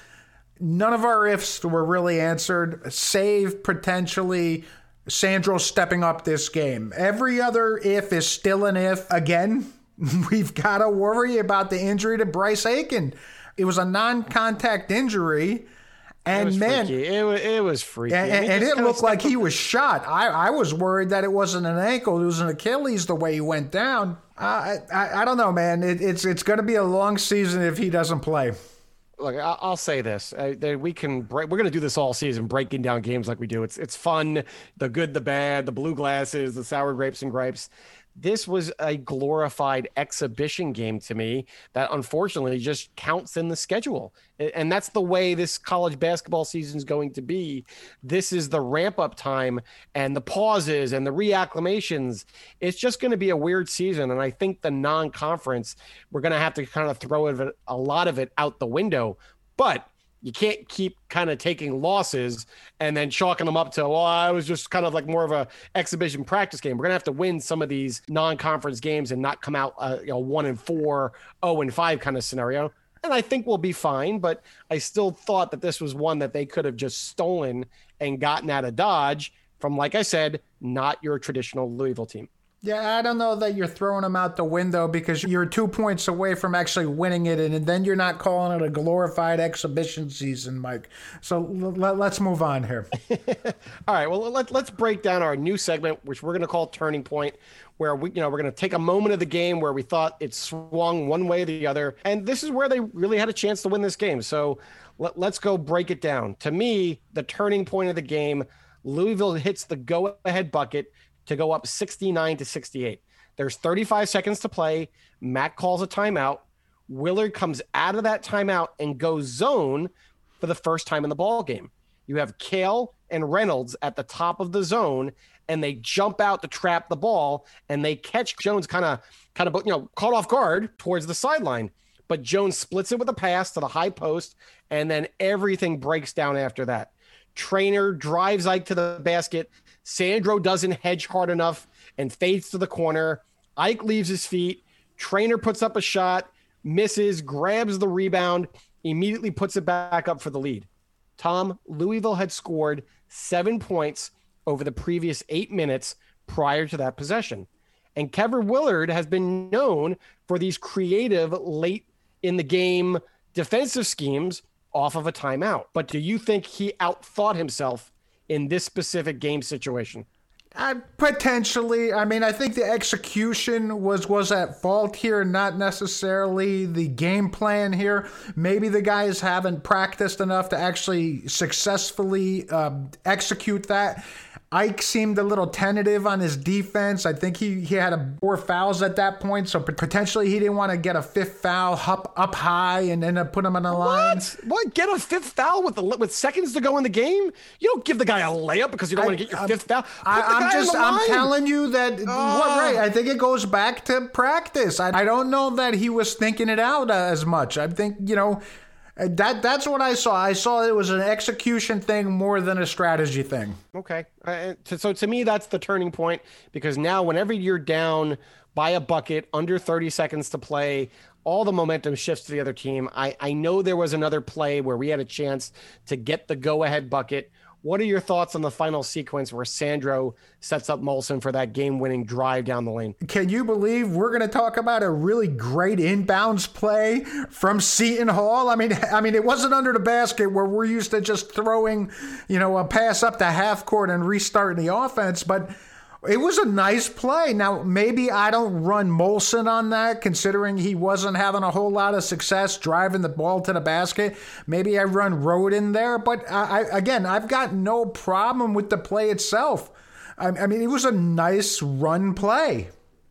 none of our ifs were really answered, save potentially Sandro stepping up this game. Every other if is still an if. Again, we've got to worry about the injury to Bryce Aiken. It was a non contact injury. And was man, freaky. It was, it was freaky. and, mean, and it looked like he was shot. I, I was worried that it wasn't an ankle; it was an Achilles. The way he went down, I I, I don't know, man. It, it's it's going to be a long season if he doesn't play. Look, I'll say this: uh, we can break. We're going to do this all season, breaking down games like we do. It's it's fun, the good, the bad, the blue glasses, the sour grapes and gripes. This was a glorified exhibition game to me that unfortunately just counts in the schedule. And that's the way this college basketball season is going to be. This is the ramp up time and the pauses and the reacclimations. It's just going to be a weird season. And I think the non conference, we're going to have to kind of throw a lot of it out the window. But you can't keep kind of taking losses and then chalking them up to well i was just kind of like more of a exhibition practice game. We're gonna have to win some of these non-conference games and not come out uh, you know one and four, oh and five kind of scenario. And i think we'll be fine but i still thought that this was one that they could have just stolen and gotten out of dodge from like i said not your traditional louisville team yeah, I don't know that you're throwing them out the window because you're two points away from actually winning it, and then you're not calling it a glorified exhibition season, Mike. So l- let's move on here. All right, well let, let's break down our new segment, which we're going to call Turning Point, where we, you know, we're going to take a moment of the game where we thought it swung one way or the other, and this is where they really had a chance to win this game. So let, let's go break it down. To me, the turning point of the game, Louisville hits the go-ahead bucket to go up 69 to 68. There's 35 seconds to play. Mack calls a timeout. Willard comes out of that timeout and goes zone for the first time in the ball game. You have Cale and Reynolds at the top of the zone, and they jump out to trap the ball, and they catch Jones kind of, kind of, you know, caught off guard towards the sideline. But Jones splits it with a pass to the high post, and then everything breaks down after that. Traynor drives Ike to the basket, Sandro doesn't hedge hard enough and fades to the corner. Ike leaves his feet. Traynor puts up a shot, misses, grabs the rebound, immediately puts it back up for the lead. Tom, Louisville had scored seven points over the previous eight minutes prior to that possession. And Kevin Willard has been known for these creative late in the game defensive schemes off of a timeout. But do you think he outthought himself in this specific game situation? Uh, potentially. I mean, I think the execution was was at fault here, not necessarily the game plan here. Maybe the guys haven't practiced enough to actually successfully um, execute that. Ike seemed a little tentative on his defense. I think he, he had a, four fouls at that point, so potentially he didn't want to get a fifth foul up up high and end up put him on the line. What? What? Get a fifth foul with the with seconds to go in the game? You don't give the guy a layup because you don't want to get your I, fifth foul. I, am just I'm telling you that uh, what right. I think it goes back to practice. I, I don't know that he was thinking it out as much. I think you know that that's what I saw. I saw it was an execution thing more than a strategy thing. Okay, uh, so to me that's the turning point because now whenever you're down by a bucket under 30 seconds to play, all the momentum shifts to the other team. I I know there was another play where we had a chance to get the go ahead bucket what are your thoughts on the final sequence where Sandro sets up Molson for that game winning drive down the lane? Can you believe we're going to talk about a really great inbounds play from Seton Hall? I mean, I mean, it wasn't under the basket where we're used to just throwing, you know, a pass up the half court and restarting the offense, but it was a nice play. Now, maybe I don't run Molson on that, considering he wasn't having a whole lot of success driving the ball to the basket. Maybe I run Rhoden there, but I, I, again, I've got no problem with the play itself. I, I mean, it was a nice run play.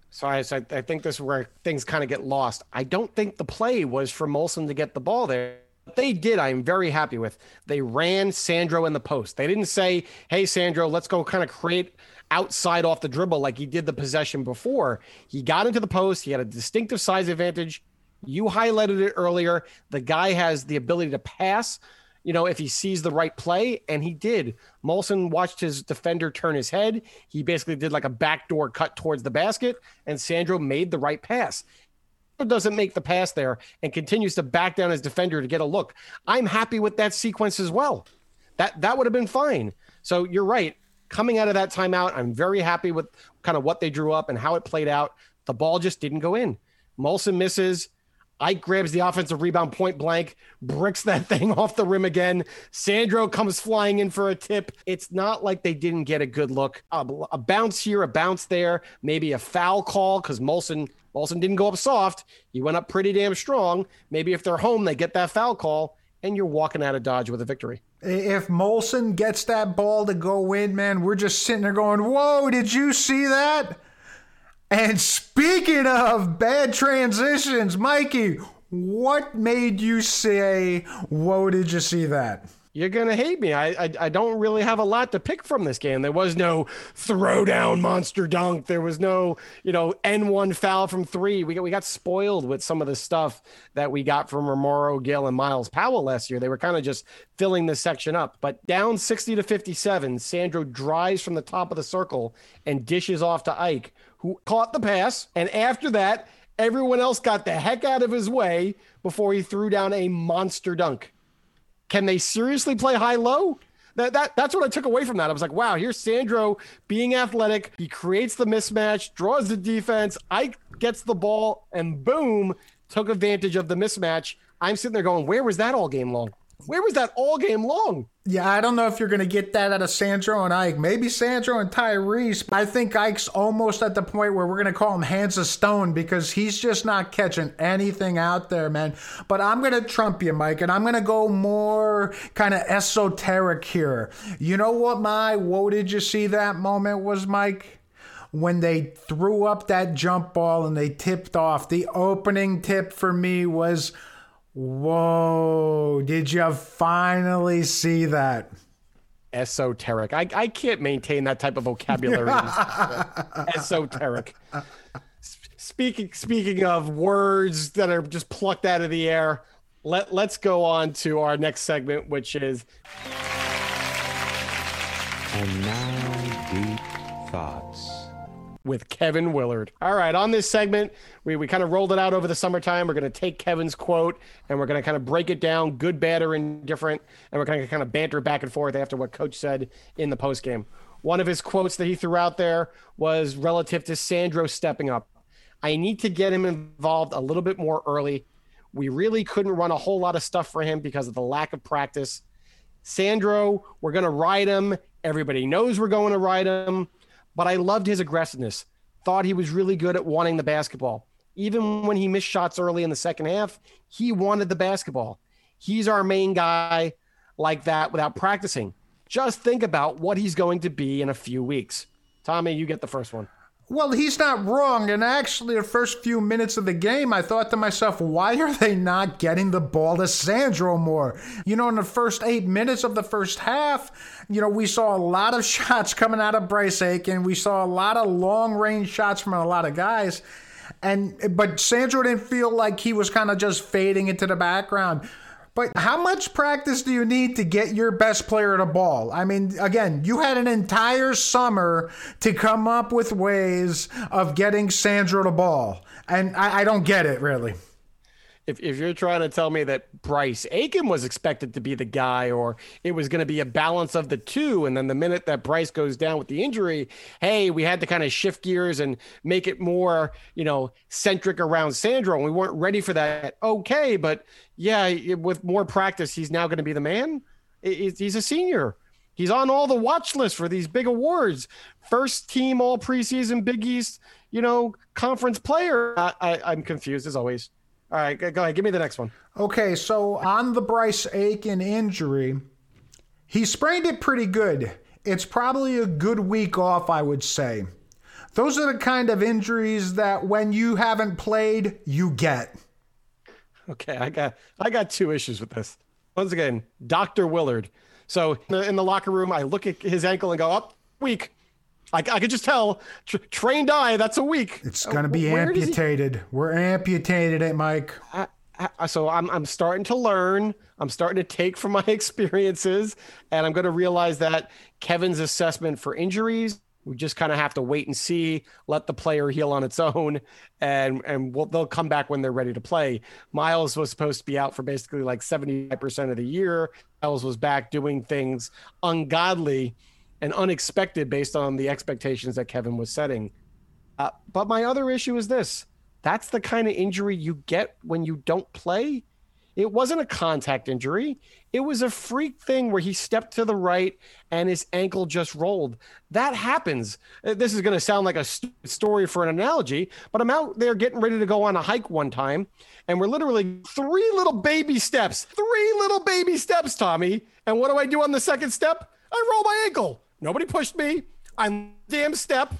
So I, so I think this is where things kind of get lost. I don't think the play was for Molson to get the ball there they did, I'm very happy with. They ran Sandro in the post. They didn't say, hey, Sandro, let's go kind of create outside off the dribble like he did the possession before. He got into the post. He had a distinctive size advantage. You highlighted it earlier. The guy has the ability to pass, you know, if he sees the right play, and he did. Molson watched his defender turn his head. He basically did like a backdoor cut towards the basket, and Sandro made the right pass doesn't make the pass there and continues to back down his defender to get a look. I'm happy with that sequence as well. That that would have been fine. So you're right coming out of that timeout, I'm very happy with kind of what they drew up and how it played out. The ball just didn't go in. Molson misses. Ike grabs the offensive rebound point blank, bricks that thing off the rim again. Sandro comes flying in for a tip. It's not like they didn't get a good look. A, a bounce here, a bounce there, maybe a foul call because Molson Molson didn't go up soft. He went up pretty damn strong. Maybe if they're home, they get that foul call, and you're walking out of Dodge with a victory. If Molson gets that ball to go in, man, we're just sitting there going, Whoa, did you see that? And speaking of bad transitions, Mikey, what made you say, Whoa, did you see that? You're gonna hate me. I, I I don't really have a lot to pick from this game. There was no throwdown monster dunk. There was no you know N1 foul from three. We got we got spoiled with some of the stuff that we got from Romaro Gill and Myles Powell last year. They were kind of just filling this section up. But down 60 to 57, Sandro drives from the top of the circle and dishes off to Ike, who caught the pass. And after that, everyone else got the heck out of his way before he threw down a monster dunk. Can they seriously play high low? That, that that's what I took away from that. I was like, wow, here's Sandro being athletic. He creates the mismatch, draws the defense. Ike gets the ball, and boom, took advantage of the mismatch. I'm sitting there going, where was that all game long? Where was that all game long? Yeah, I don't know if you're going to get that out of Sandro and Ike. Maybe Sandro and Tyrese. I think Ike's almost at the point where we're going to call him hands of stone because he's just not catching anything out there, man. But I'm going to trump you, Mike, and I'm going to go more kind of esoteric here. You know what my whoa did you see that moment was, Mike? When they threw up that jump ball and they tipped off. The opening tip for me was Whoa, did you finally see that? Esoteric. I, I can't maintain that type of vocabulary. Esoteric. Speaking speaking of words that are just plucked out of the air, let let's go on to our next segment, which is And now deep thoughts. With Kevin Willard. All right, on this segment, we, we kind of rolled it out over the summertime. We're going to take Kevin's quote and we're going to kind of break it down, good, bad, or indifferent, and we're going to kind of banter back and forth after what Coach said in the postgame. One of his quotes that he threw out there was relative to Sandro stepping up. I need to get him involved a little bit more early. We really couldn't run a whole lot of stuff for him because of the lack of practice. Sandro, we're going to ride him. Everybody knows we're going to ride him but I loved his aggressiveness. Thought he was really good at wanting the basketball. Even when he missed shots early in the second half, he wanted the basketball. He's our main guy like that without practicing. Just think about what he's going to be in a few weeks. Tommy, you get the first one. Well, he's not wrong. And actually, the first few minutes of the game, I thought to myself, why are they not getting the ball to Sandro more? You know, in the first eight minutes of the first half, you know, we saw a lot of shots coming out of Bryce Aiken. We saw a lot of long range shots from a lot of guys. And but Sandro didn't feel like he was kind of just fading into the background. But how much practice do you need to get your best player the ball? I mean, again, you had an entire summer to come up with ways of getting Sandro the ball. And I, I don't get it really. If, if you're trying to tell me that Bryce Aiken was expected to be the guy, or it was going to be a balance of the two, and then the minute that Bryce goes down with the injury, hey, we had to kind of shift gears and make it more, you know, centric around Sandro, and we weren't ready for that. Okay, but yeah, with more practice, he's now going to be the man. He's a senior. He's on all the watch lists for these big awards. First team All Preseason Big East, you know, conference player. I, I, I'm confused as always. All right, go ahead. Give me the next one. Okay, so on the Bryce Aiken injury, he sprained it pretty good. It's probably a good week off, I would say. Those are the kind of injuries that when you haven't played, you get. Okay, I got I got two issues with this. Once again, Dr. Willard. So in the, in the locker room, I look at his ankle and go, up oh, weak. I, I could just tell, tra- trained eye, that's a week. It's going to be amputated. We're amputated it, Mike. I, I, so I'm, I'm starting to learn. I'm starting to take from my experiences, and I'm going to realize that Kevin's assessment for injuries, we just kind of have to wait and see, let the player heal on its own, and and we'll, they'll come back when they're ready to play. Myles was supposed to be out for basically like 75% of the year. Myles was back doing things ungodly and unexpected based on the expectations that Kevin was setting. Uh, but my other issue is this that's the kind of injury you get when you don't play. It wasn't a contact injury. It was a freak thing where he stepped to the right and his ankle just rolled. That happens. Uh, This is going to sound like a st- story for an analogy, but I'm out there getting ready to go on a hike one time, and we're literally three little baby steps, three little baby steps, Tommy. And what do I do on the second step? I roll my ankle. Nobody pushed me. I'm damn step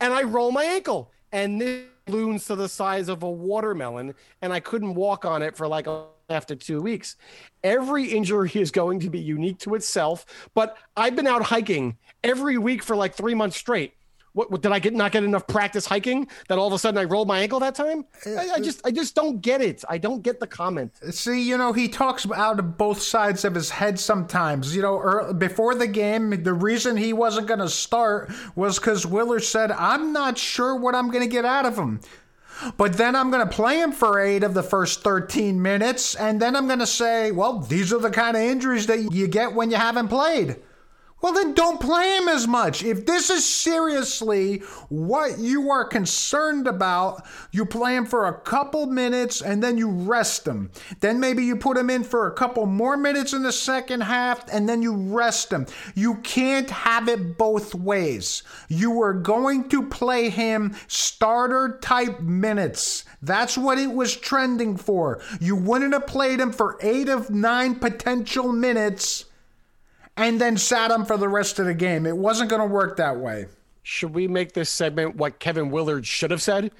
and I roll my ankle. and this balloons to the size of a watermelon, and I couldn't walk on it for like a, after two weeks. Every injury is going to be unique to itself, but I've been out hiking every week for like three months straight. What, what did I get? Not get enough practice hiking that all of a sudden I rolled my ankle that time? I, I just, I just don't get it. I don't get the comment. See, you know, he talks out of both sides of his head sometimes. You know, ear before the game, the reason he wasn't going to start was because Willard said, I'm not sure what I'm going to get out of him. But then I'm going to play him for eight of the first 13 minutes, and then I'm going to say, well, these are the kind of injuries that you get when you haven't played. Well, then don't play him as much. If this is seriously what you are concerned about, you play him for a couple minutes and then you rest him. Then maybe you put him in for a couple more minutes in the second half and then you rest him. You can't have it both ways. You are going to play him starter type minutes. That's what it was trending for. You wouldn't have played him for eight of nine potential minutes and then sat him for the rest of the game. It wasn't going to work that way. Should we make this segment what Kevin Willard should have said?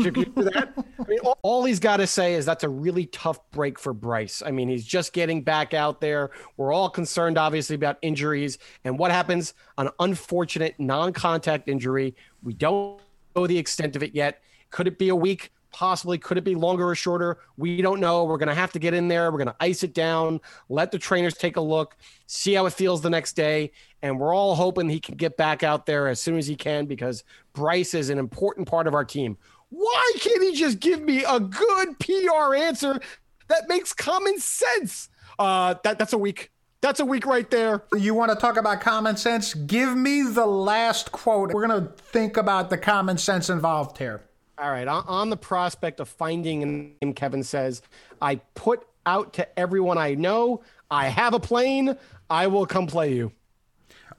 Should do that? I mean, all, all he's got to say is that's a really tough break for Bryce. I mean, he's just getting back out there. We're all concerned, obviously, about injuries and what happens. An unfortunate non-contact injury. We don't know the extent of it yet. Could it be a week? Possibly. Could it be longer or shorter? We don't know. We're going to have to get in there. We're going to ice it down, let the trainers take a look, see how it feels the next day. And we're all hoping he can get back out there as soon as he can because Bryce is an important part of our team. Why can't he just give me a good PR answer that makes common sense? Uh, that, that's a week. That's a week right there. You want to talk about common sense? Give me the last quote. We're going to think about the common sense involved here. All right. On, the prospect of finding a name, Kevin says, I put out to everyone I know, I have a plane. I will come play you.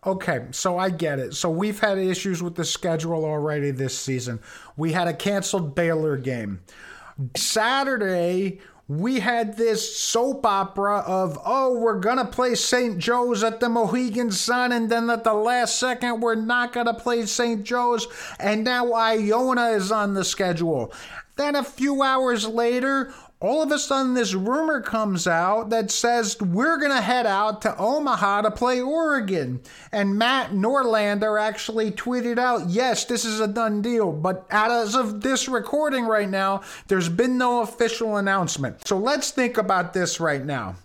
Okay, so I get it. So we've had issues with the schedule already this season. We had a canceled Baylor game. Saturday, we had this soap opera of, oh, we're going to play St. Joe's at the Mohegan Sun, and then at the last second, we're not going to play St. Joe's, and now Iona is on the schedule. Then a few hours later, all of a sudden this rumor comes out that says we're going to head out to Omaha to play Oregon. And Matt Norlander actually tweeted out, yes, this is a done deal. But as of this recording right now, there's been no official announcement. So let's think about this right now.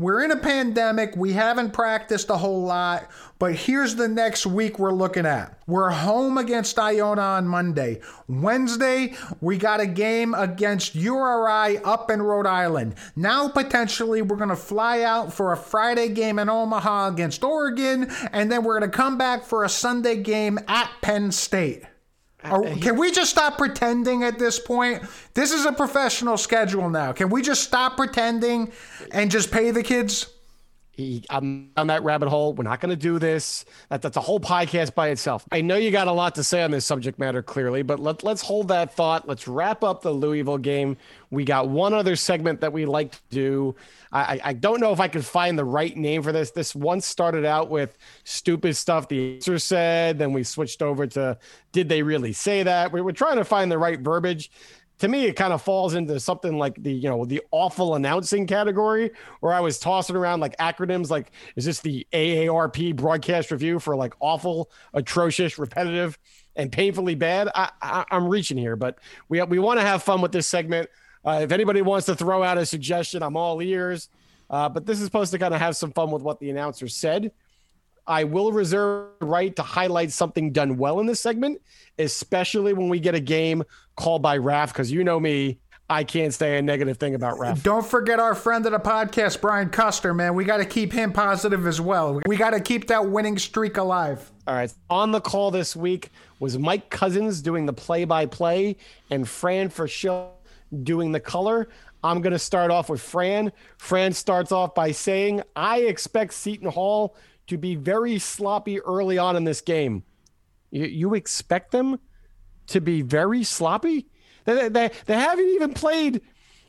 We're in a pandemic. We haven't practiced a whole lot, but here's the next week we're looking at. We're home against Iona on Monday. Wednesday, we got a game against URI up in Rhode Island. Now, potentially, we're going to fly out for a Friday game in Omaha against Oregon, and then we're going to come back for a Sunday game at Penn State. Or uh, can we just stop pretending at this point? This is a professional schedule now. Can we just stop pretending and just pay the kids? He, I'm on that rabbit hole. We're not going to do this. That, that's a whole podcast by itself. I know you got a lot to say on this subject matter, clearly, but let, let's hold that thought. Let's wrap up the Louisville game. We got one other segment that we like to do. I, I don't know if I could find the right name for this. This once started out with stupid stuff the answer said. Then we switched over to did they really say that? We were trying to find the right verbiage to me it kind of falls into something like the you know the awful announcing category where i was tossing around like acronyms like is this the aarp broadcast review for like awful atrocious repetitive and painfully bad? I, I i'm reaching here but we we want to have fun with this segment. Uh, if anybody wants to throw out a suggestion i'm all ears. Uh, but this is supposed to kind of have some fun with what the announcer said. I will reserve right to highlight something done well in this segment, especially when we get a game called by Raf, because you know me, I can't say a negative thing about Raf. Don't forget our friend of the podcast, Brian Custer, man. We got to keep him positive as well. We got to keep that winning streak alive. All right. On the call this week was Mike Couzens doing the play by play and Fran Fraschilla doing the color. I'm going to start off with Fran. Fran starts off by saying, I expect Seton Hall to be very sloppy early on in this game. You, you expect them to be very sloppy? They, they, they haven't even played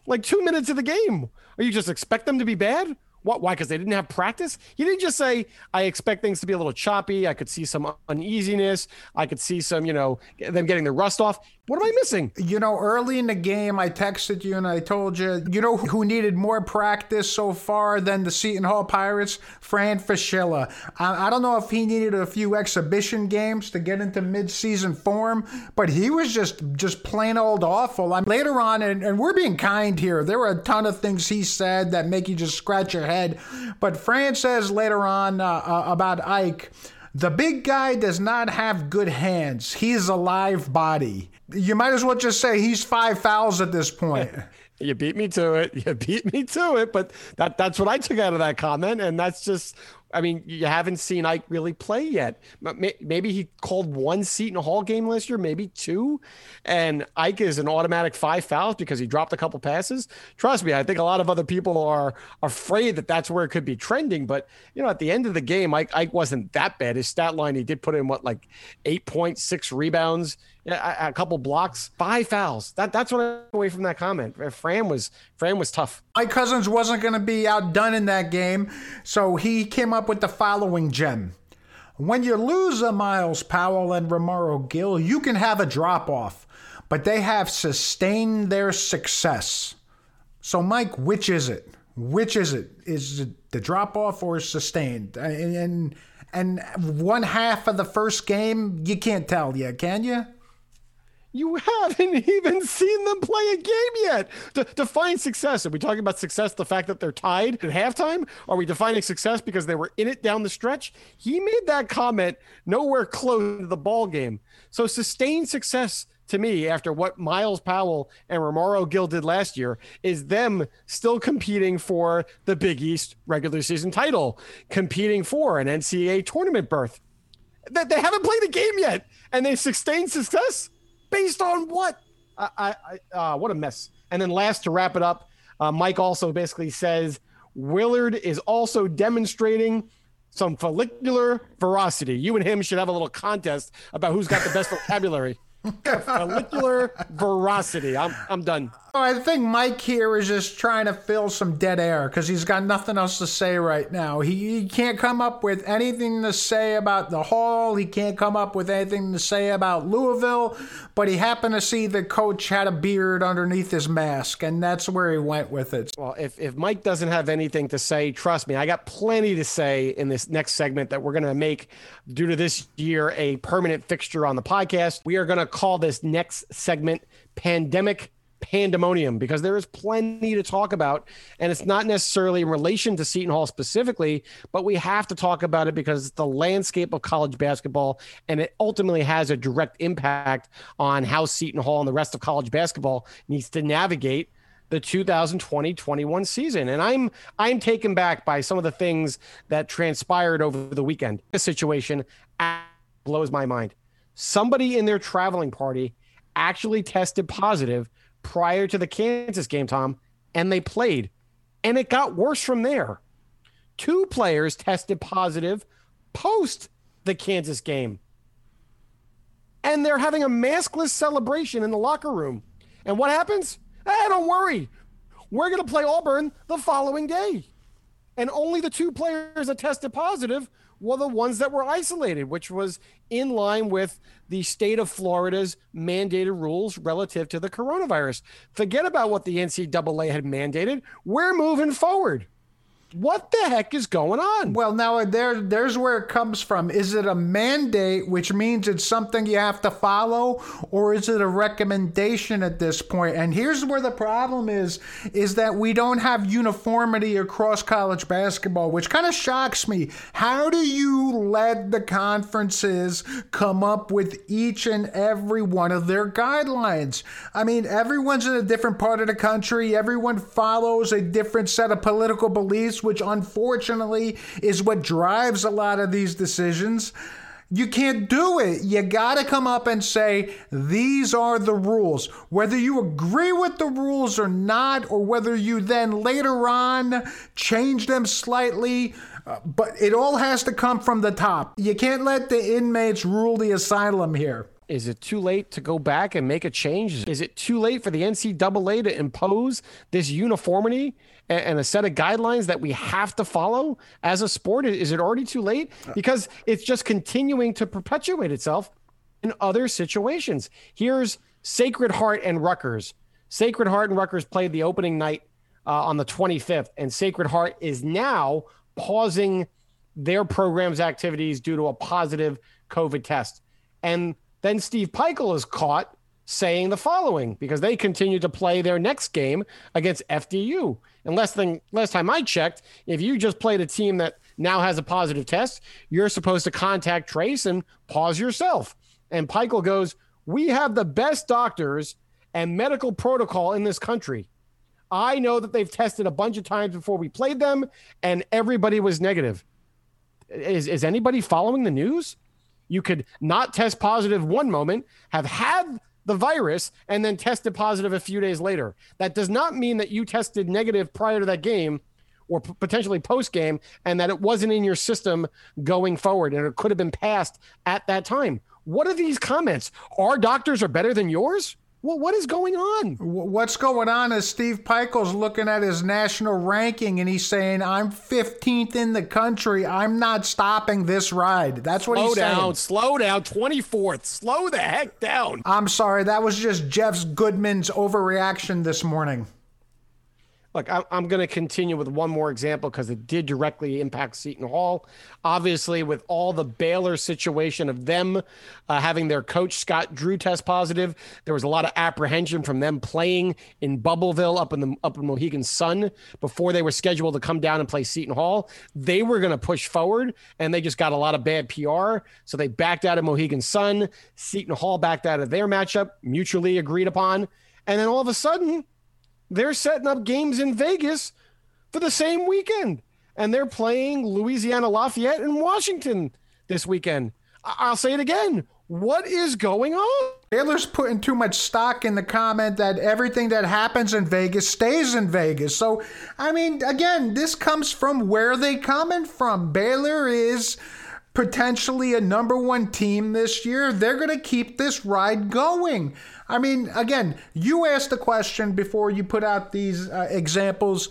like two minutes of the game. Or you just expect them to be bad? What? Why? Because they didn't have practice. You didn't just say, "I expect things to be a little choppy. I could see some uneasiness. I could see some, you know, them getting the rust off." What am I missing? You know, early in the game, I texted you and I told you, you know who needed more practice so far than the Seton Hall Pirates? Fran Fraschilla. I, I don't know if he needed a few exhibition games to get into midseason form, but he was just just plain old awful. I'm, later on, and, and we're being kind here, there were a ton of things he said that make you just scratch your head. But Fran says later on uh, uh, about Ike, the big guy does not have good hands. He's a live body. You might as well just say he's five fouls at this point. You beat me to it. You beat me to it. But that that's what I took out of that comment. And that's just, I mean, you haven't seen Ike really play yet. Maybe he called one Seton Hall game last year, maybe two. And Ike is an automatic five fouls because he dropped a couple passes. Trust me, I think a lot of other people are afraid that that's where it could be trending. But, you know, at the end of the game, Ike, Ike wasn't that bad. His stat line, he did put in what, like 8.6 rebounds a, couple blocks, five fouls. That that's what I took away from that comment. Fran was Fran was tough. Mike Couzens wasn't going to be outdone in that game, so he came up with the following gem. When you lose a Myles Powell and Romaro Gill, you can have a drop off, but they have sustained their success. So, Mike, which is it? Which is it? Is it the drop off or sustained? And, and and one half of the first game, you can't tell yet, can you? You haven't even seen them play a game yet. To define success, are we talking about success, the fact that they're tied at halftime? Are we defining success because they were in it down the stretch? He made that comment nowhere close to the ball game. So sustained success to me after what Myles Powell and Romaro Gill did last year is them still competing for the Big East regular season title, competing for an NCAA tournament berth. That they haven't played a game yet, and they sustained success based on what? I, I, I uh, what a mess. And then last to wrap it up, uh, Mike also basically says Willard is also demonstrating some follicular veracity. You and him should have a little contest about who's got the best vocabulary. follicular veracity. I'm I'm done. I think Mike here is just trying to fill some dead air because he's got nothing else to say right now. He, he, can't come up with anything to say about the Hall. He can't come up with anything to say about Louisville. But he happened to see the coach had a beard underneath his mask, and that's where he went with it. Well, if, if Mike doesn't have anything to say, trust me, I got plenty to say in this next segment that we're going to make due to this year a permanent fixture on the podcast. We are going to call this next segment Pandemic pandemonium because there is plenty to talk about. And it's not necessarily in relation to Seton Hall specifically, but we have to talk about it because it's the landscape of college basketball and it ultimately has a direct impact on how Seton Hall and the rest of college basketball needs to navigate the 2020-21 season and i'm i'm taken back by some of the things that transpired over the weekend this situation blows my mind somebody in their traveling party actually tested positive prior to the Kansas game, Tom, and they played. And it got worse from there. Two players tested positive post the Kansas game. And they're having a maskless celebration in the locker room. And what happens? Hey, don't worry. We're going to play Auburn the following day. And only the two players that tested positive were the ones that were isolated, which was in line with the state of Florida's mandated rules relative to the coronavirus. Forget about what the NCAA had mandated. We're moving forward what the heck is going on? Well, now there, there's where it comes from. Is it a mandate, which means it's something you have to follow, or is it a recommendation at this point? And here's where the problem is: is that we don't have uniformity across college basketball, which kind of shocks me. How do you let the conferences come up with each and every one of their guidelines? I mean, everyone's in a different part of the country. Everyone follows a different set of political beliefs which unfortunately is what drives a lot of these decisions. You can't do it. You got to come up and say, these are the rules. Whether you agree with the rules or not, or whether you then later on change them slightly, uh, but it all has to come from the top. You can't let the inmates rule the asylum here. Is it too late to go back and make a change? Is it too late for the NCAA to impose this uniformity and, and a set of guidelines that we have to follow as a sport? Is it already too late? Because it's just continuing to perpetuate itself in other situations. Here's Sacred Heart and Rutgers. Sacred Heart and Rutgers played the opening night uh, on the 25th, and Sacred Heart is now pausing their program's activities due to a positive COVID test. And then Steve Pikiell is caught saying the following because they continue to play their next game against FDU. And less than last time I checked, if you just played a team that now has a positive test, you're supposed to contact Trace and pause yourself. And Pikiell goes, "We have the best doctors and medical protocol in this country. I know that they've tested a bunch of times before we played them, and everybody was negative. Is, is anybody following the news? You could not test positive one moment, have had the virus, and then tested positive a few days later. That does not mean that you tested negative prior to that game or p- potentially post game and that it wasn't in your system going forward and it could have been passed at that time. What are these comments? Our doctors are better than yours? Well, what is going on? What's going on is Steve Pikiell's looking at his national ranking and he's saying, I'm 15th in the country. I'm not stopping this ride. That's what Slow he's down, saying. slow down. slow down. 24th. Slow the heck down. I'm sorry. That was just Jeff Goodman's overreaction this morning. Look, I- I'm going to continue with one more example because it did directly impact Seton Hall. Obviously, with all the Baylor situation of them uh, having their coach Scott Drew test positive, there was a lot of apprehension from them playing in Bubbleville up in the up in Mohegan Sun before they were scheduled to come down and play Seton Hall. They were going to push forward, and they just got a lot of bad PR, so they backed out of Mohegan Sun. Seton Hall backed out of their matchup, mutually agreed upon, and then all of a sudden they're setting up games in Vegas for the same weekend. And they're playing Louisiana Lafayette and Washington this weekend. I- I'll say it again. What is going on? Baylor's putting too much stock in the comment that everything that happens in Vegas stays in Vegas. So, I mean, again, this comes from where they coming from. Baylor is potentially a number one team this year. They're going to keep this ride going. I mean, again, you asked the question before you put out these uh, examples.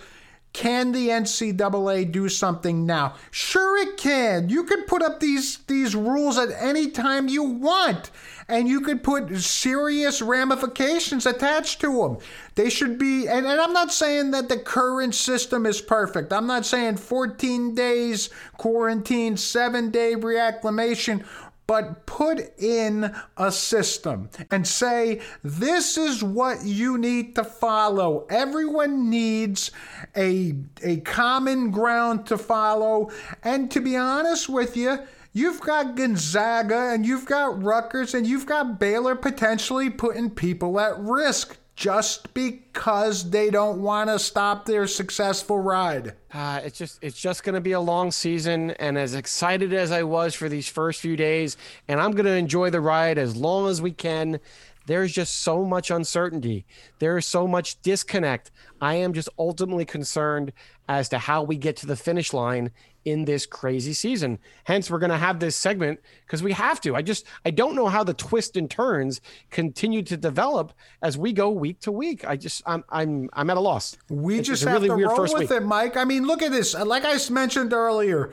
Can the NCAA do something now? Sure, it can. You could put up these these rules at any time you want, and you could put serious ramifications attached to them. They should be, and, and I'm not saying that the current system is perfect. I'm not saying 14 days quarantine, seven day reacclimation but put in a system and say, this is what you need to follow. Everyone needs a, a common ground to follow. And to be honest with you, You've got Gonzaga and you've got Rutgers and you've got Baylor potentially putting people at risk just because they don't want to stop their successful ride. Uh, it's just it's just going to be a long season, and as excited as I was for these first few days, and I'm going to enjoy the ride as long as we can. There's just so much uncertainty. There is so much disconnect. I am just ultimately concerned as to how we get to the finish line in this crazy season. Hence, we're going to have this segment because we have to. I just I don't know how the twists and turns continue to develop as we go week to week. I just I'm I'm I'm at a loss. We It's- just have really to roll with week. it, Mike. I mean, look at this. Like I mentioned earlier,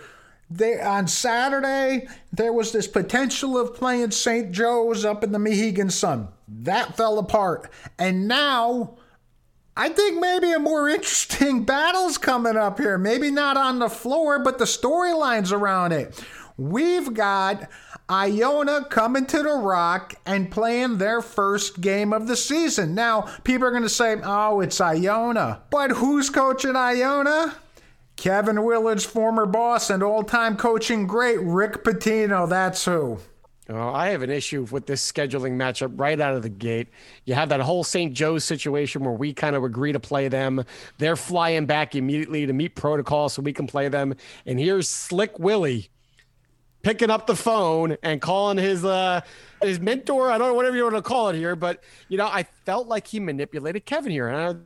on Saturday there was this potential of playing St. Joe's up in the Mohegan Sun. That fell apart, and now. I think maybe a more interesting battle's coming up here. Maybe not on the floor, but the storylines around it. We've got Iona coming to the Rock and playing their first game of the season. Now, people are going to say, oh, it's Iona. But who's coaching Iona? Kevin Willard's former boss and all time coaching great, Rick Pitino. That's who. Oh, I have an issue with this scheduling matchup right out of the gate. You have that whole St. Joe's situation where we kind of agree to play them. They're flying back immediately to meet protocol so we can play them. And here's Slick Willie picking up the phone and calling his uh his mentor. I don't know whatever you want to call it here, but you know, I felt like he manipulated Kevin here. And I,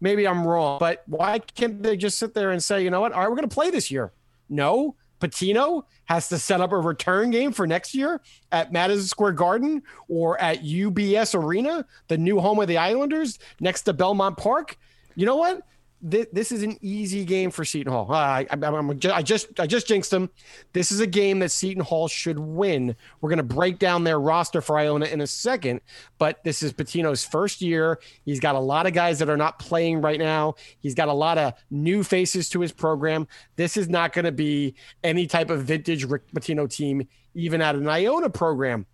maybe I'm wrong, but why can't they just sit there and say, you know what? All right, we're going to play this year. No, Pitino has to set up a return game for next year at Madison Square Garden or at UBS Arena, the new home of the Islanders, next to Belmont Park. You know what? This, is an easy game for Seton Hall. I, I, I just I just jinxed them. This is a game that Seton Hall should win. We're going to break down their roster for Iona in a second, but this is Pitino's first year. He's got a lot of guys that are not playing right now. He's got a lot of new faces to his program. This is not going to be any type of vintage Rick Pitino team, even at an Iona program.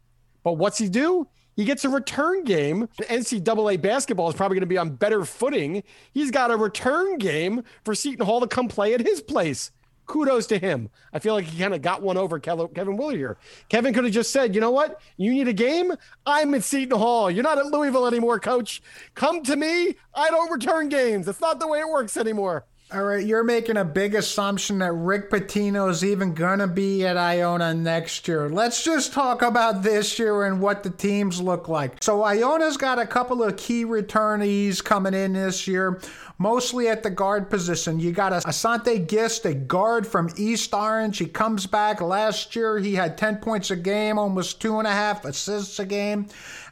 But what's he do? He gets a return game. The NCAA basketball is probably going to be on better footing. He's got a return game for Seton Hall to come play at his place. Kudos to him. I feel like he kind of got one over Kevin Willard here. Kevin could have just said, you know what? You need a game? I'm at Seton Hall. You're not at Louisville anymore, coach. Come to me. I don't return games. It's not the way it works anymore. All right, you're making a big assumption that Rick Pitino is even to be at Iona next year. Let's just talk about this year and what the teams look like. So, Iona's got a couple of key returnees coming in this year, mostly at the guard position. You got Asante Gist, a guard from East Orange. He comes back last year. He had 10 points a game, almost two and a half assists a game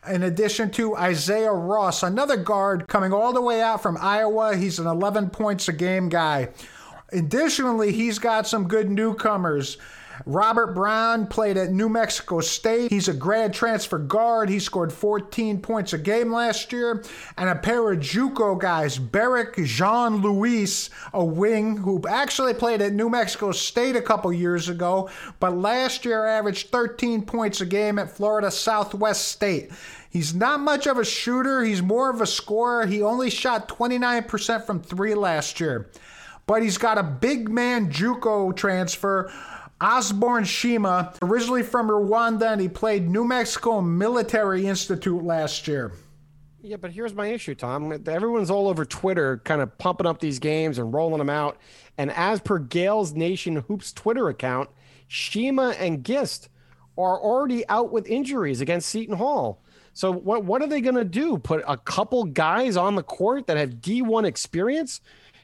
in addition to Isaiah Ross, another guard coming all the way out from Iowa. He's an 11 points a game guy. Additionally, he's got some good newcomers. Robert Brown played at New Mexico State. He's a grad transfer guard. He scored 14 points a game last year. And a pair of Juco guys, Berrick Jean Louis, a wing who actually played at New Mexico State a couple years ago, but last year averaged 13 points a game at Florida Southwest State. He's not much of a shooter, he's more of a scorer. He only shot 29% from three last year. But he's got a big man Juco transfer Osborn Shema, originally from Rwanda, and he played New Mexico Military Institute last year. Yeah, but here's my issue, Tom. Everyone's all over Twitter kind of pumping up these games and rolling them out. And as per Gail's Nation Hoops Twitter account, Shima and Gist are already out with injuries against Seton Hall. So what what are they going to do? Put a couple guys on the court that have D1 experience,